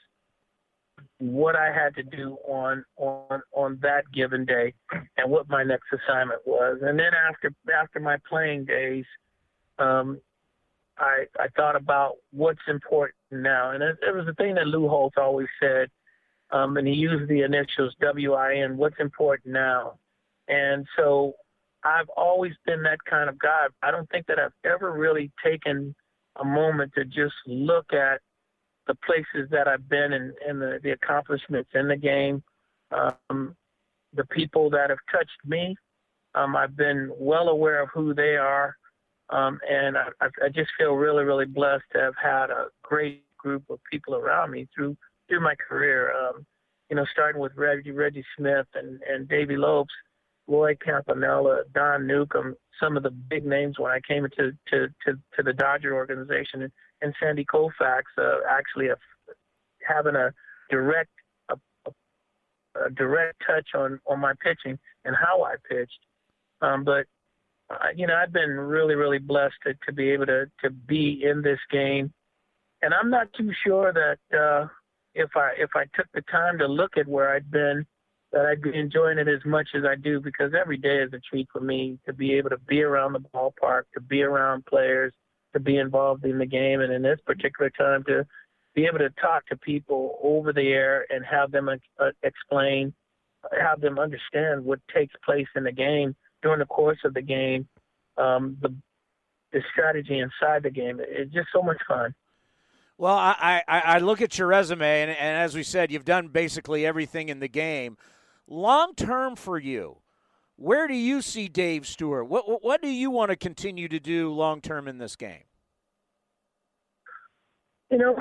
what I had to do on on on that given day and what my next assignment was. And then after after my playing days, um, I, I thought about what's important now. And it, it was the thing that Lou Holtz always said, um, and he used the initials WIN, what's important now. And so I've always been that kind of guy. I don't think that I've ever really taken a moment to just look at the places that I've been and, and the, the accomplishments in the game, um, the people that have touched me. Um, I've been well aware of who they are. Um, and I, I just feel really, really blessed to have had a great group of people around me through through my career. Um, you know, starting with Reggie Reggie Smith and and Davey Lopes, Lloyd Campanella, Don Newcombe, some of the big names when I came into to to, to the Dodger organization, and, and Sandy Koufax uh, actually a, having a direct a, a direct touch on on my pitching and how I pitched. Um, but uh, you know, I've been really, really blessed to, to be able to, to be in this game. And I'm not too sure that uh, if I if I took the time to look at where I'd been, that I'd be enjoying it as much as I do because every day is a treat for me to be able to be around the ballpark, to be around players, to be involved in the game, and in this particular time to be able to talk to people over the air and have them uh, explain, have them understand what takes place in the game during the course of the game, um, the the strategy inside the game. It's just so much fun. Well, I, I, I look at your resume, and, and as we said, you've done basically everything in the game. Long term for you, where do you see Dave Stewart? What, what, what do you want to continue to do long term in this game? You know,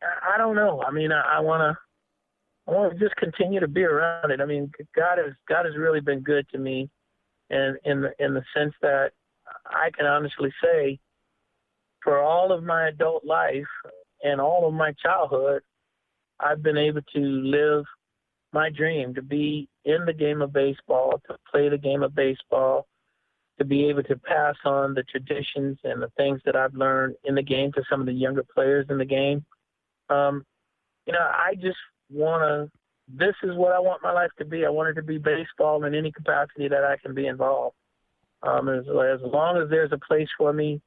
I don't know. I mean, I, I want to. I want to just continue to be around it. I mean, God has God has really been good to me and in the in the sense that I can honestly say, for all of my adult life and all of my childhood, I've been able to live my dream to be in the game of baseball, to play the game of baseball, to be able to pass on the traditions and the things that I've learned in the game to some of the younger players in the game. Um, you know, I just want to this is what I want my life to be. I want it to be baseball in any capacity that I can be involved. Um, as, as long as there's a place for me,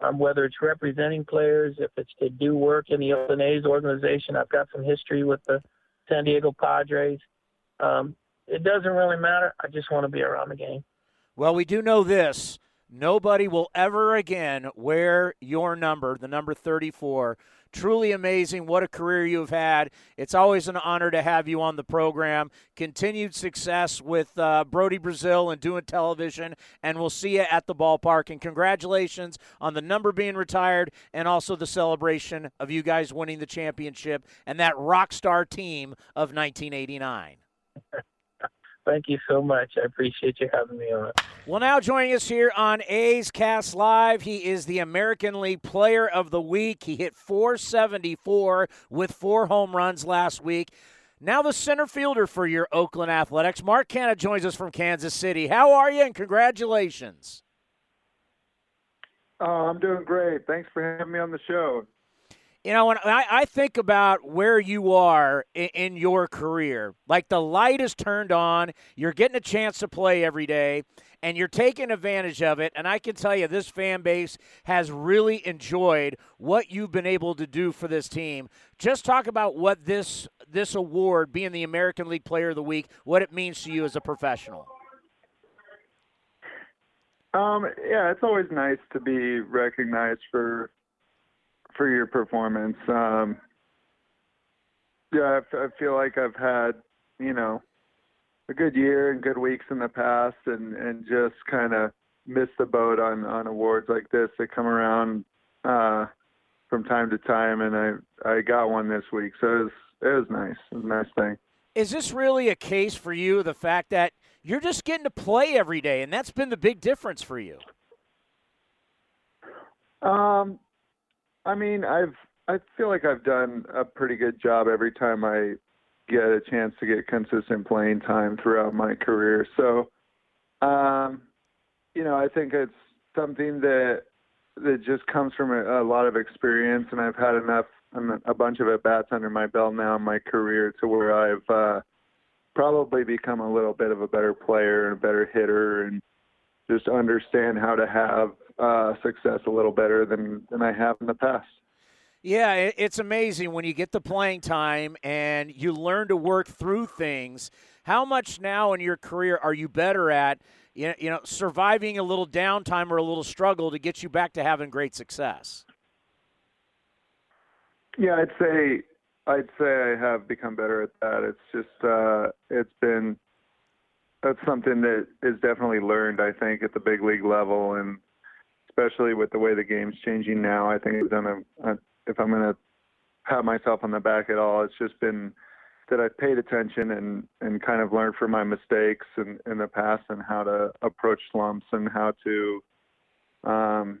um, whether it's representing players, if it's to do work in the Oakland A's organization, I've got some history with the San Diego Padres. Um, it doesn't really matter. I just want to be around the game. Well, we do know this. Nobody will ever again wear your number, the number 34, Truly amazing. What a career you've had. It's always an honor to have you on the program. Continued success with uh, Brodie Brazil and doing television, and we'll see you at the ballpark. And congratulations on the number being retired and also the celebration of you guys winning the championship and that rock star team of 1989. Thank you so much. I appreciate you having me on. Well, now joining us here on A's Cast Live, he is the American League Player of the Week. He hit 474 with four home runs last week. Now the center fielder for your Oakland Athletics. Mark Canha joins us from Kansas City. How are you? And congratulations. Oh, I'm doing great. Thanks for having me on the show. You know, when I, I think about where you are in, in, your career, like the light is turned on, you're getting a chance to play every day, and you're taking advantage of it. And I can tell you, this fan base has really enjoyed what you've been able to do for this team. Just talk about what this this award, being the American League Player of the Week, what it means to you as a professional. Um, yeah, it's always nice to be recognized for for your performance. Um, yeah, I, I feel like I've had, you know, a good year and good weeks in the past, and and just kind of missed the boat on on awards like this that come around uh, from time to time, and I I got one this week, so it was it was nice. It was a nice thing. Is this really a case for you? The fact that you're just getting to play every day, and that's been the big difference for you. Um, I mean, I've I feel like I've done a pretty good job every time I get a chance to get consistent playing time throughout my career. So, um, you know, I think it's something that that just comes from a, a lot of experience, and I've had enough a bunch of at bats under my belt now in my career to where I've uh, probably become a little bit of a better player and a better hitter, and just understand how to have uh, success a little better than than I have in the past. Yeah, it's amazing when you get the playing time and you learn to work through things. How much now in your career are you better at, you know, surviving a little downtime or a little struggle to get you back to having great success? Yeah, I'd say I'd say I have become better at that. It's just uh, it's been that's something that is definitely learned. I think at the big league level, and especially with the way the game's changing now, I think I've done a, a if I'm going to pat myself on the back at all, it's just been that I've paid attention and and kind of learned from my mistakes in, in the past and how to approach slumps and how to um,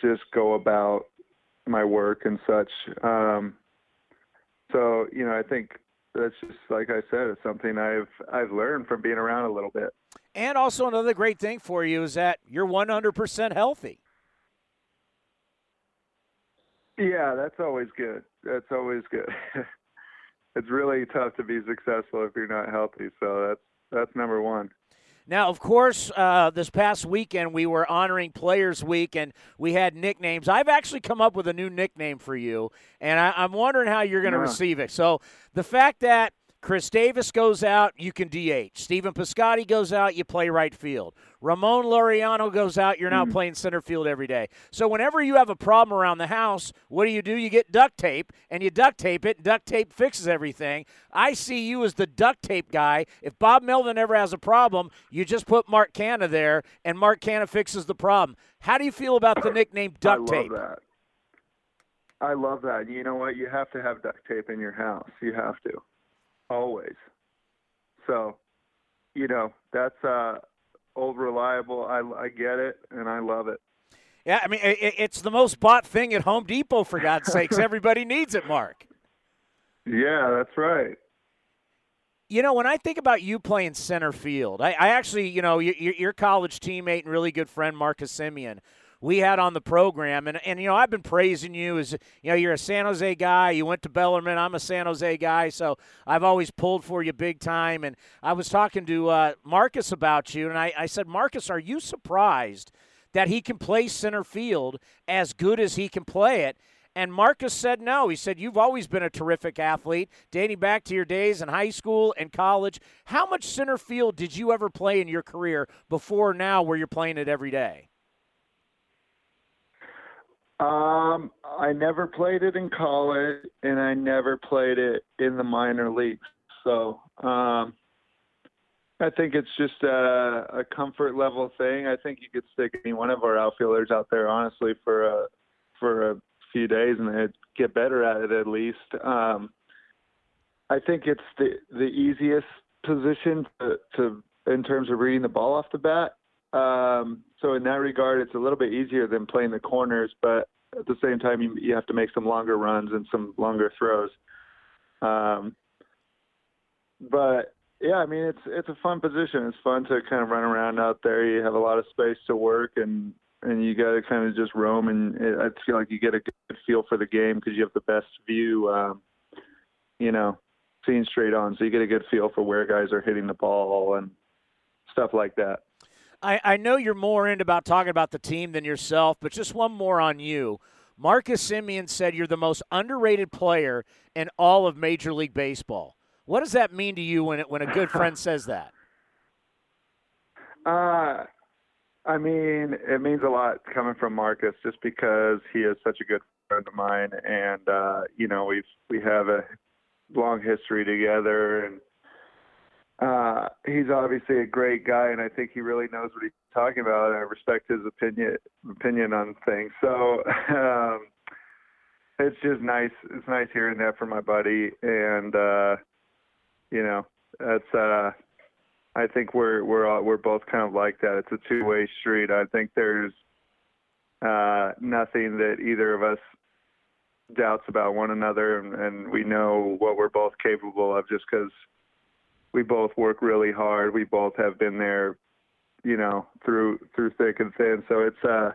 just go about my work and such. Um, so you know, I think that's just like I said, it's something I've I've learned from being around a little bit. And also another great thing for you is that you're 100% healthy. Yeah, that's always good. That's always good. it's really tough to be successful if you're not healthy. So that's that's number one. Now, of course, uh, this past weekend we were honoring Players Week, and we had nicknames. I've actually come up with a new nickname for you, and I, am wondering how you're going to yeah. receive it. So, the fact that Khris Davis goes out, you can DH. Stephen Piscotty goes out, you play right field. Ramon Laureano goes out, you're now mm. playing center field every day. So whenever you have a problem around the house, what do you do? You get duct tape and you duct tape it. Duct tape fixes everything. I see you as the duct tape guy. If Bob Melvin ever has a problem, you just put Mark Canha there and Mark Canha fixes the problem. How do you feel about the nickname duct I tape? That. I love that. You know what? You have to have duct tape in your house. You have to always. So, you know, that's uh, old reliable. I, I get it, and I love it. Yeah, I mean, it, it's the most bought thing at Home Depot, for God's sakes. Everybody needs it, Mark. Yeah, that's right. You know, when I think about you playing center field, I, I actually, you know, your, your college teammate and really good friend, Marcus Semien, we had on the program. And, and you know, I've been praising you as, you know, you're a San Jose guy. You went to Bellarmine. I'm a San Jose guy. So I've always pulled for you big time. And I was talking to uh, Marcus about you, and I, I said, Marcus, are you surprised that he can play center field as good as he can play it? And Marcus said no. He said, You've always been a terrific athlete, dating back to your days in high school and college. How much center field did you ever play in your career before now where you're playing it every day? Um, I never played it in college, and I never played it in the minor leagues. So, um, I think it's just a, a comfort level thing. I think you could stick any one of our outfielders out there, honestly, for a for a few days, and they'd get better at it at least. Um, I think it's the the easiest position to, to in terms of reading the ball off the bat. Um, so in that regard, it's a little bit easier than playing the corners, but at the same time, you, you have to make some longer runs and some longer throws. Um, but yeah, I mean, it's it's a fun position. It's fun to kind of run around out there. You have a lot of space to work, and and you got to kind of just roam. And it, I feel like you get a good feel for the game because you have the best view. Um, you know, seeing straight on, so you get a good feel for where guys are hitting the ball and stuff like that. I, I know you're more into about talking about the team than yourself, but just one more on you. Marcus Semien said you're the most underrated player in all of Major League Baseball. What does that mean to you when it, when a good friend says that? Uh, I mean, it means a lot coming from Marcus, just because he is such a good friend of mine, and uh, you know we've we have a long history together, and uh, he's obviously a great guy, and I think he really knows what he's talking about. I respect his opinion opinion on things. So um, it's just nice. It's nice hearing that from my buddy, and uh, you know, that's. Uh, I think we're we're all, we're both kind of like that. It's a two way street. I think there's uh, nothing that either of us doubts about one another, and, and we know what we're both capable of, just because we both work really hard. We both have been there, you know, through through thick and thin. So it's uh,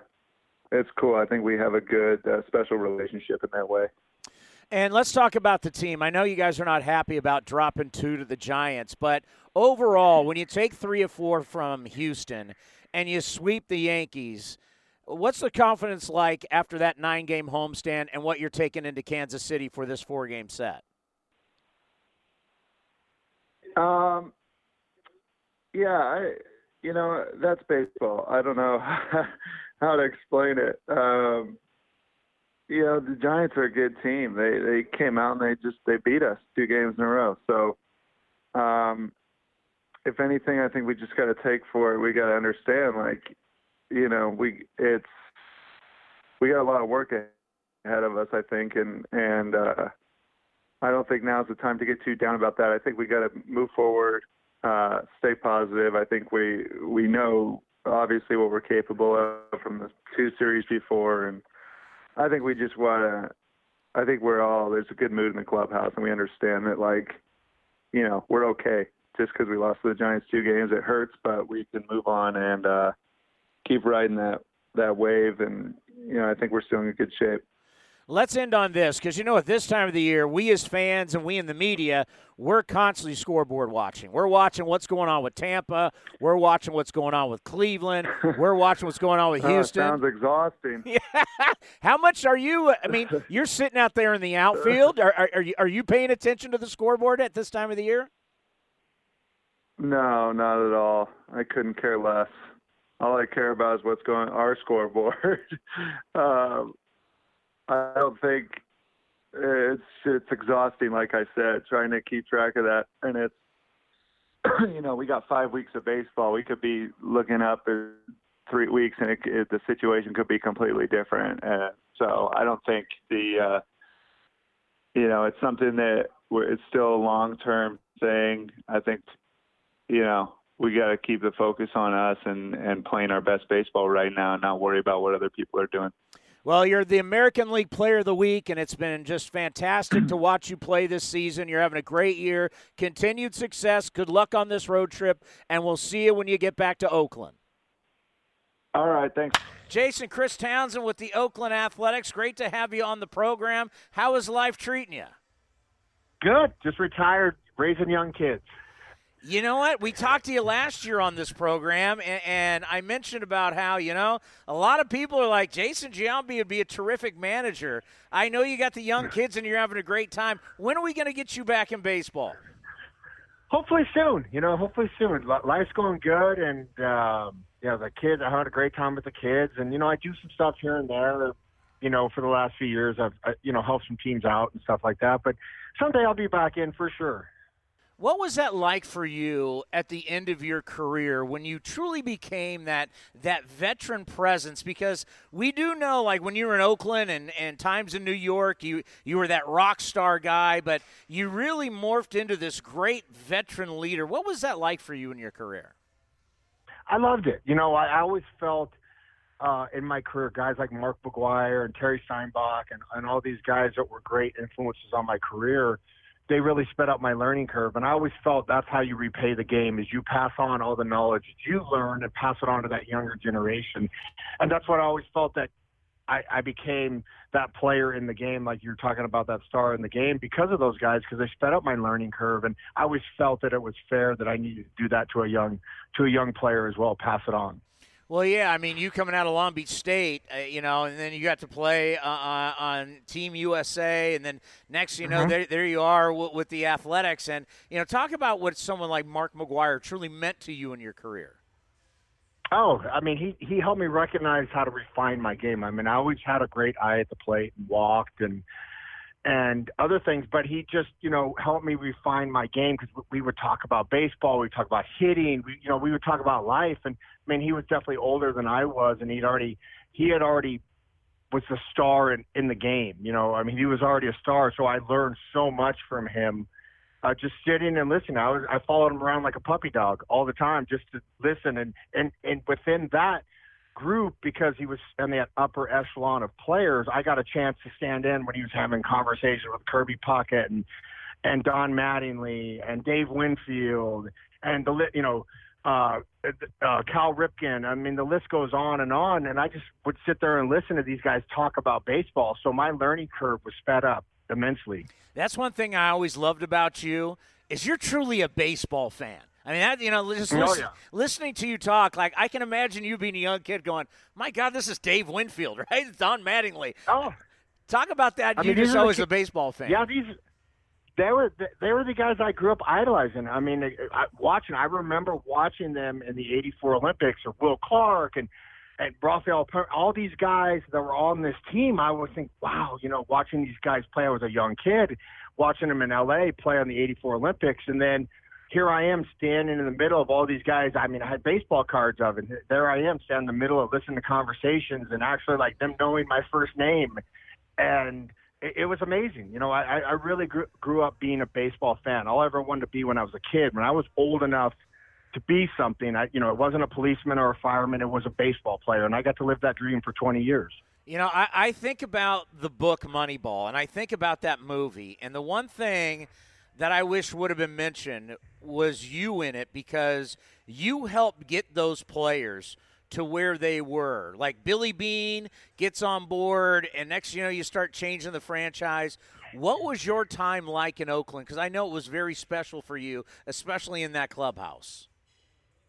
it's cool. I think we have a good uh, special relationship in that way. And let's talk about the team. I know you guys are not happy about dropping two to the Giants, but overall, when you take three or four from Houston and you sweep the Yankees, what's the confidence like after that nine game homestand and what you're taking into Kansas City for this four game set? Um, yeah, I, you know, that's baseball. I don't know how to explain it. Um, you know, the Giants are a good team. They they came out and they just they beat us two games in a row. So, um, if anything, I think we just got to take for it. We got to understand, like, you know, we it's we got a lot of work ahead of us. I think, and and uh, I don't think now is the time to get too down about that. I think we got to move forward, uh, stay positive. I think we we know obviously what we're capable of from the two series before, and I think we just want to. I think we're all there's a good mood in the clubhouse, and we understand that like, you know, we're okay. Just because we lost to the Giants two games, it hurts, but we can move on and uh, keep riding that that wave. And you know, I think we're still in good shape. Let's end on this because you know at this time of the year, we as fans and we in the media, we're constantly scoreboard watching. We're watching what's going on with Tampa. We're watching what's going on with Cleveland. We're watching what's going on with Houston. sounds exhausting. Yeah. How much are you? I mean, you're sitting out there in the outfield. Are, are, are, you, are you paying attention to the scoreboard at this time of the year? No, not at all. I couldn't care less. All I care about is what's going on our scoreboard. um, I don't think it's it's exhausting. Like I said, trying to keep track of that, and it's you know we got five weeks of baseball. We could be looking up in three weeks, and it, it, the situation could be completely different. And so I don't think the uh, you know it's something that it's still a long term thing. I think you know we got to keep the focus on us and and playing our best baseball right now, and not worry about what other people are doing. Well, you're the American League Player of the Week, and it's been just fantastic to watch you play this season. You're having a great year. Continued success. Good luck on this road trip, and we'll see you when you get back to Oakland. All right, thanks. Jason Chris Townsend with the Oakland Athletics. Great to have you on the program. How is life treating you? Good. Just retired, raising young kids. You know what? We talked to you last year on this program, and, and, I mentioned about how, you know, a lot of people are like, Jason Giambi would be a terrific manager. I know you got the young kids and you're having a great time. When are we going to get you back in baseball? Hopefully soon. You know, hopefully soon. Life's going good, and, um, you know, the kids, I had a great time with the kids, and, you know, I do some stuff here and there. You know, for the last few years, I've, you know, helped some teams out and stuff like that. But someday I'll be back in for sure. What was that like for you at the end of your career when you truly became that that veteran presence? Because we do know, like when you were in Oakland and, and times in New York, you you were that rock star guy, but you really morphed into this great veteran leader. What was that like for you in your career? I loved it. You know, I, I always felt uh, in my career, guys like Mark McGwire and Terry Steinbach and, and all these guys that were great influences on my career – they really sped up my learning curve. And I always felt that's how you repay the game is you pass on all the knowledge you learned and pass it on to that younger generation. And that's what I always felt that I, I became that player in the game, like you're talking about that star in the game, because of those guys, because they sped up my learning curve, and I always felt that it was fair that I needed to do that to a young to a young player as well, pass it on. Well, yeah, I mean, you coming out of Long Beach State, uh, you know, and then you got to play uh, uh on Team USA, and then next, you know, mm-hmm. there, there you are w- with the athletics, and you know, talk about what someone like Mark McGwire truly meant to you in your career. Oh, I mean, he he helped me recognize how to refine my game. I mean, I always had a great eye at the plate and walked and and other things, but he just, you know, helped me refine my game because we would talk about baseball, we would talk about hitting, we, you know, we would talk about life. And I mean, he was definitely older than I was, and he'd already, he had already was the star in, in the game. You know, I mean, he was already a star, so I learned so much from him. Uh, just sitting and listening. I was I followed him around like a puppy dog all the time, just to listen. And and and within that, group because he was in that upper echelon of players. I got a chance to stand in when he was having conversations with Kirby Puckett and and Don Mattingly and Dave Winfield and the you know uh, uh, Cal Ripken. I mean, the list goes on and on. And I just would sit there and listen to these guys talk about baseball. So my learning curve was sped up immensely. That's one thing I always loved about you is you're truly a baseball fan. I mean, that, you know, just oh, yeah. listening to you talk, like I can imagine you being a young kid going, "My God, this is Dave Winfield, right? Don Mattingly." Oh, talk about that. I you mean, just always the, a baseball fan. Yeah, these they were they were the guys I grew up idolizing. I mean, I, watching. I remember watching them in the '84 Olympics, or Will Clark and and Rafael, all these guys that were on this team. I would think, wow, you know, watching these guys play. I was a young kid, watching them in LA play on the '84 Olympics, and then here I am standing in the middle of all these guys. I mean, I had baseball cards of, and there I am standing in the middle of listening to conversations and actually like them knowing my first name, and it, it was amazing. You know, I, I really grew, grew up being a baseball fan. All I ever wanted to be when I was a kid, when I was old enough to be something, I, you know, it wasn't a policeman or a fireman. It was a baseball player, and I got to live that dream for 20 years. You know, I, I think about the book Moneyball, and I think about that movie, and the one thing that I wish would have been mentioned was you in it because you helped get those players to where they were. Like Billy Beane gets on board, and next you know you start changing the franchise. What was your time like in Oakland? Because I know it was very special for you, especially in that clubhouse.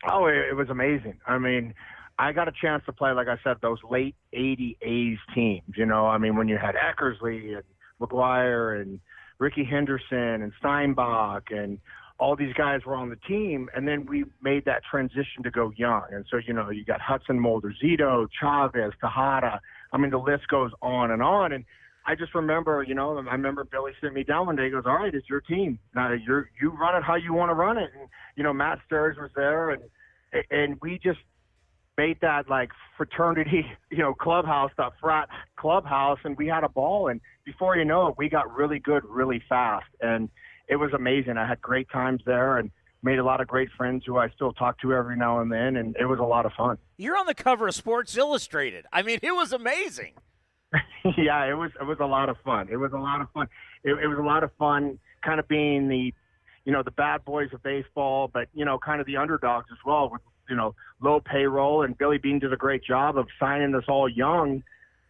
Oh, it, was amazing. I mean, I got a chance to play, like I said, those late '80 A's teams. You know, I mean, when you had Eckersley and McGwire and Rickey Henderson and Steinbach and all these guys were on the team, and then we made that transition to go young. And so, you know, you got Hudson Mulder, Zito, Chavez, Tejada. I mean, the list goes on and on. And I just remember, you know, I remember Billy sitting me down one day. He goes, "All right, it's your team. Now you're you run it how you want to run it." And you know, Matt Stairs was there, and and we just made that like fraternity, you know, clubhouse, that frat clubhouse, and we had a ball. And before you know it, we got really good really fast. And it was amazing. I had great times there and made a lot of great friends who I still talk to every now and then, and it was a lot of fun. You're on the cover of Sports Illustrated. I mean, it was amazing. yeah, it was. It was a lot of fun. It was a lot of fun. It, it was a lot of fun, kind of being the, you know, the bad boys of baseball, but you know, kind of the underdogs as well with you know low payroll. And Billy Beane did a great job of signing us all young,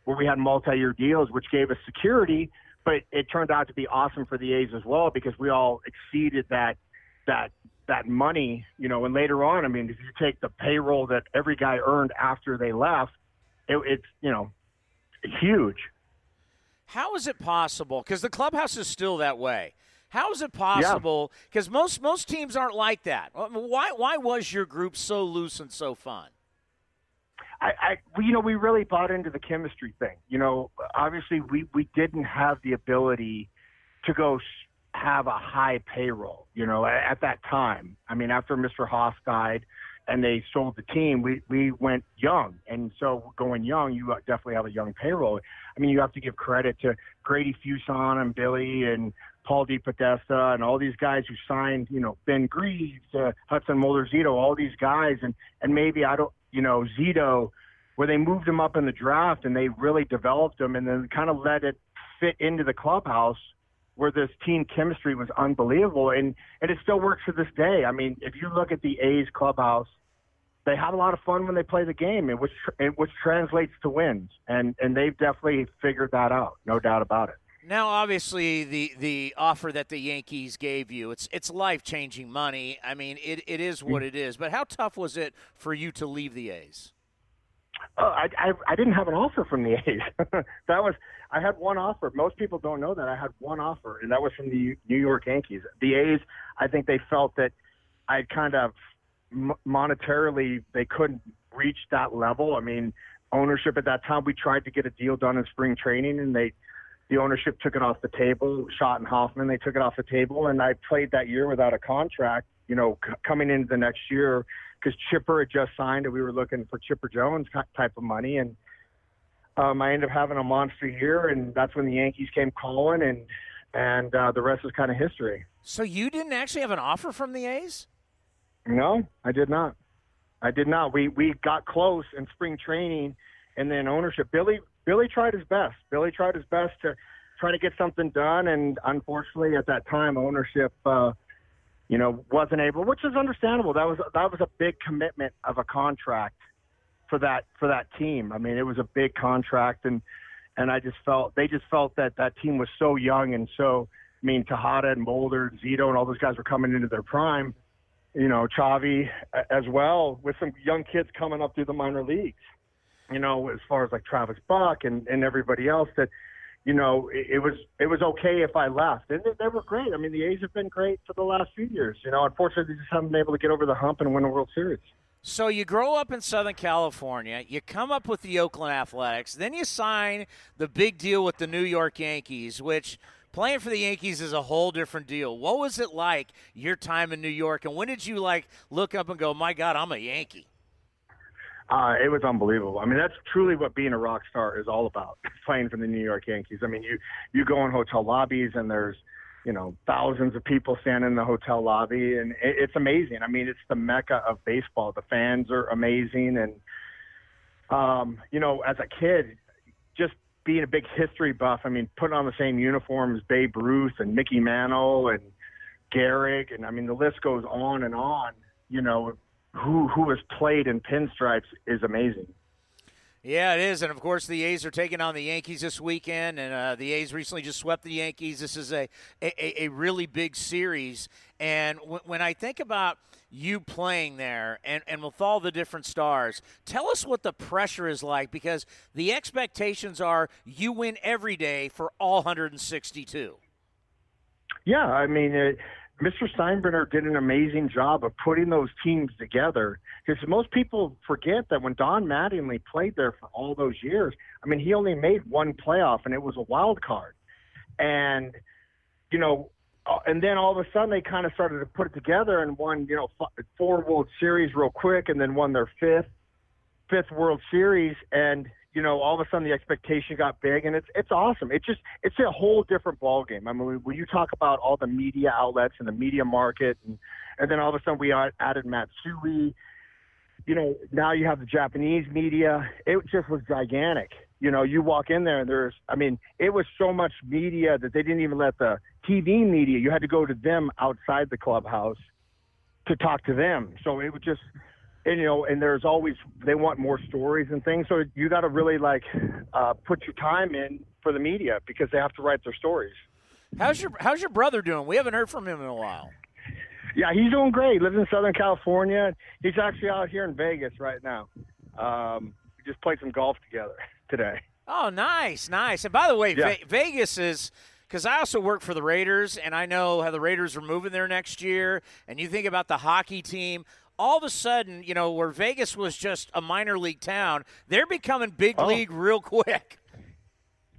where we had multi-year deals, which gave us security but it turned out to be awesome for the A's as well because we all exceeded that that that money, you know. And later on, I mean, if you take the payroll that every guy earned after they left, it, it's you know huge. How is it possible? Because the clubhouse is still that way. How is it possible? Because yeah. most most teams aren't like that. Why why was your group so loose and so fun? I, I, you know, we really bought into the chemistry thing. You know, obviously we we didn't have the ability to go have a high payroll. You know, at, at that time. I mean, after Mr. Haas died, and they sold the team, we we went young, and so going young, you definitely have a young payroll. I mean, you have to give credit to Grady Fuson and Billy and Paul DePodesta and all these guys who signed, you know, Ben Greaves, uh, Hudson Mulder, Zito, all these guys, and and maybe I don't, you know, Zito, where they moved him up in the draft and they really developed him and then kind of let it fit into the clubhouse where this team chemistry was unbelievable and and it still works to this day. I mean, if you look at the A's clubhouse, they have a lot of fun when they play the game, and which which translates to wins, and and they've definitely figured that out, no doubt about it. Now, obviously, the the offer that the Yankees gave you, it's it's life changing money. I mean, it, it is mm-hmm. what it is. But how tough was it for you to leave the A's? Oh, I, I I didn't have an offer from the A's. that was I had one offer. Most people don't know that I had one offer, and that was from the New York Yankees. The A's, I think they felt that I kind of monetarily they couldn't reach that level. I mean, ownership at that time we tried to get a deal done in spring training, and they the ownership took it off the table. Schott and Hofmann, they took it off the table, and I played that year without a contract. You know, c- coming into the next year because Chipper had just signed, and we were looking for Chipper Jones type of money, and um, I ended up having a monster year, and that's when the Yankees came calling, and and uh, the rest is kind of history. So you didn't actually have an offer from the A's? No, I did not. I did not. We we got close in spring training, and then ownership. Billy Billy tried his best. Billy tried his best to try to get something done, and unfortunately, at that time, ownership, uh, you know, wasn't able, which is understandable. That was that was a big commitment of a contract for that for that team. I mean, it was a big contract, and and I just felt they just felt that that team was so young and so. I mean, Tejada and Mulder, and Zito, and all those guys were coming into their prime. You know, Chavi as well, with some young kids coming up through the minor leagues you know, as far as like Travis Buck and, and everybody else that, you know, it, it was it was okay if I left. And they, they were great. I mean, the A's have been great for the last few years. You know, unfortunately, they just haven't been able to get over the hump and win a World Series. So you grow up in Southern California, you come up with the Oakland Athletics, then you sign the big deal with the New York Yankees, which playing for the Yankees is a whole different deal. What was it like your time in New York, and when did you like look up and go, "My God, I'm a Yankee"? Uh, it was unbelievable. I mean, that's truly what being a rock star is all about. Playing for the New York Yankees. I mean, you you go in hotel lobbies and there's you know thousands of people standing in the hotel lobby, and it, it's amazing. I mean, it's the mecca of baseball. The fans are amazing, and um, you know, as a kid, just being a big history buff. I mean, putting on the same uniform as Babe Ruth and Mickey Mantle and Gehrig, and I mean, the list goes on and on. You know, who who has played in pinstripes is amazing. Yeah, it is, and of course the A's are taking on the Yankees this weekend, and uh, the A's recently just swept the Yankees. This is a a, a really big series, and w- when I think about you playing there and, and with all the different stars, tell us what the pressure is like because the expectations are you win every day for all 162. Yeah, I mean. It, Mr. Steinbrenner did an amazing job of putting those teams together. Because most people forget that when Don Mattingly played there for all those years, I mean, he only made one playoff, and it was a wild card. And you know, uh, and then all of a sudden they kind of started to put it together and won, you know, four World Series real quick, and then won their fifth fifth World Series. And you know, all of a sudden the expectation got big, and it's it's awesome. It's just it's a whole different ball game. I mean, when you talk about all the media outlets and the media market, and and then all of a sudden we added Matsui. You know, now you have the Japanese media. It just was gigantic. You know, you walk in there and there's, I mean, it was so much media that they didn't even let the TV media. You had to go to them outside the clubhouse to talk to them. So it was just and you know, and there's always they want more stories and things. So you got to really like uh, put your time in for the media because they have to write their stories. How's your How's your brother doing? We haven't heard from him in a while. Yeah, he's doing great. He lives in Southern California. He's actually out here in Vegas right now. Um, we just played some golf together today. Oh, nice, nice. And by the way, yeah. Ve- Vegas is because I also work for the Raiders, and I know how the Raiders are moving there next year. And you think about the hockey team all of a sudden, you know, where Vegas was just a minor league town, they're becoming big oh. league real quick.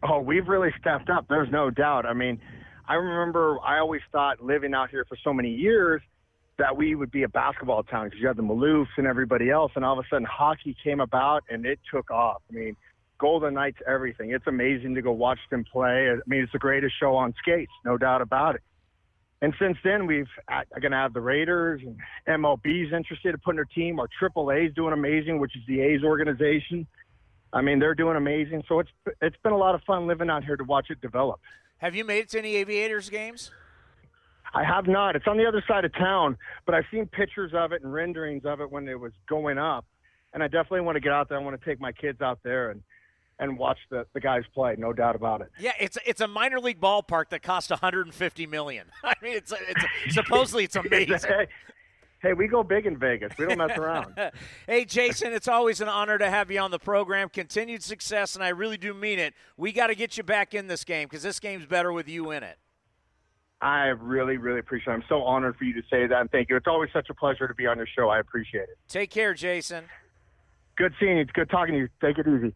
Oh, we've really stepped up. There's no doubt. I mean, I remember I always thought living out here for so many years that we would be a basketball town because you had the Maloofs and everybody else, and all of a sudden hockey came about and it took off. I mean, Golden Knights, everything. It's amazing to go watch them play. I mean, it's the greatest show on skates, no doubt about it. And since then, we've going to have the Raiders and MLB's interested in putting their team. Our AAA is doing amazing, which is the A's organization. I mean, they're doing amazing. So it's it's been a lot of fun living out here to watch it develop. Have you made it to any Aviators games? I have not. It's on the other side of town, but I've seen pictures of it and renderings of it when it was going up, and I definitely want to get out there. I want to take my kids out there and and watch the, the guys play. No doubt about it. Yeah, it's it's a minor league ballpark that cost 150 million. I mean, it's it's supposedly it's amazing. hey, hey, we go big in Vegas. We don't mess around. hey, Jason, it's always an honor to have you on the program. Continued success, and I really do mean it. We got to get you back in this game because this game's better with you in it. I really, really appreciate it. I'm so honored for you to say that, and thank you. It's always such a pleasure to be on your show. I appreciate it. Take care, Jason. Good seeing you. It's good talking to you. Take it easy.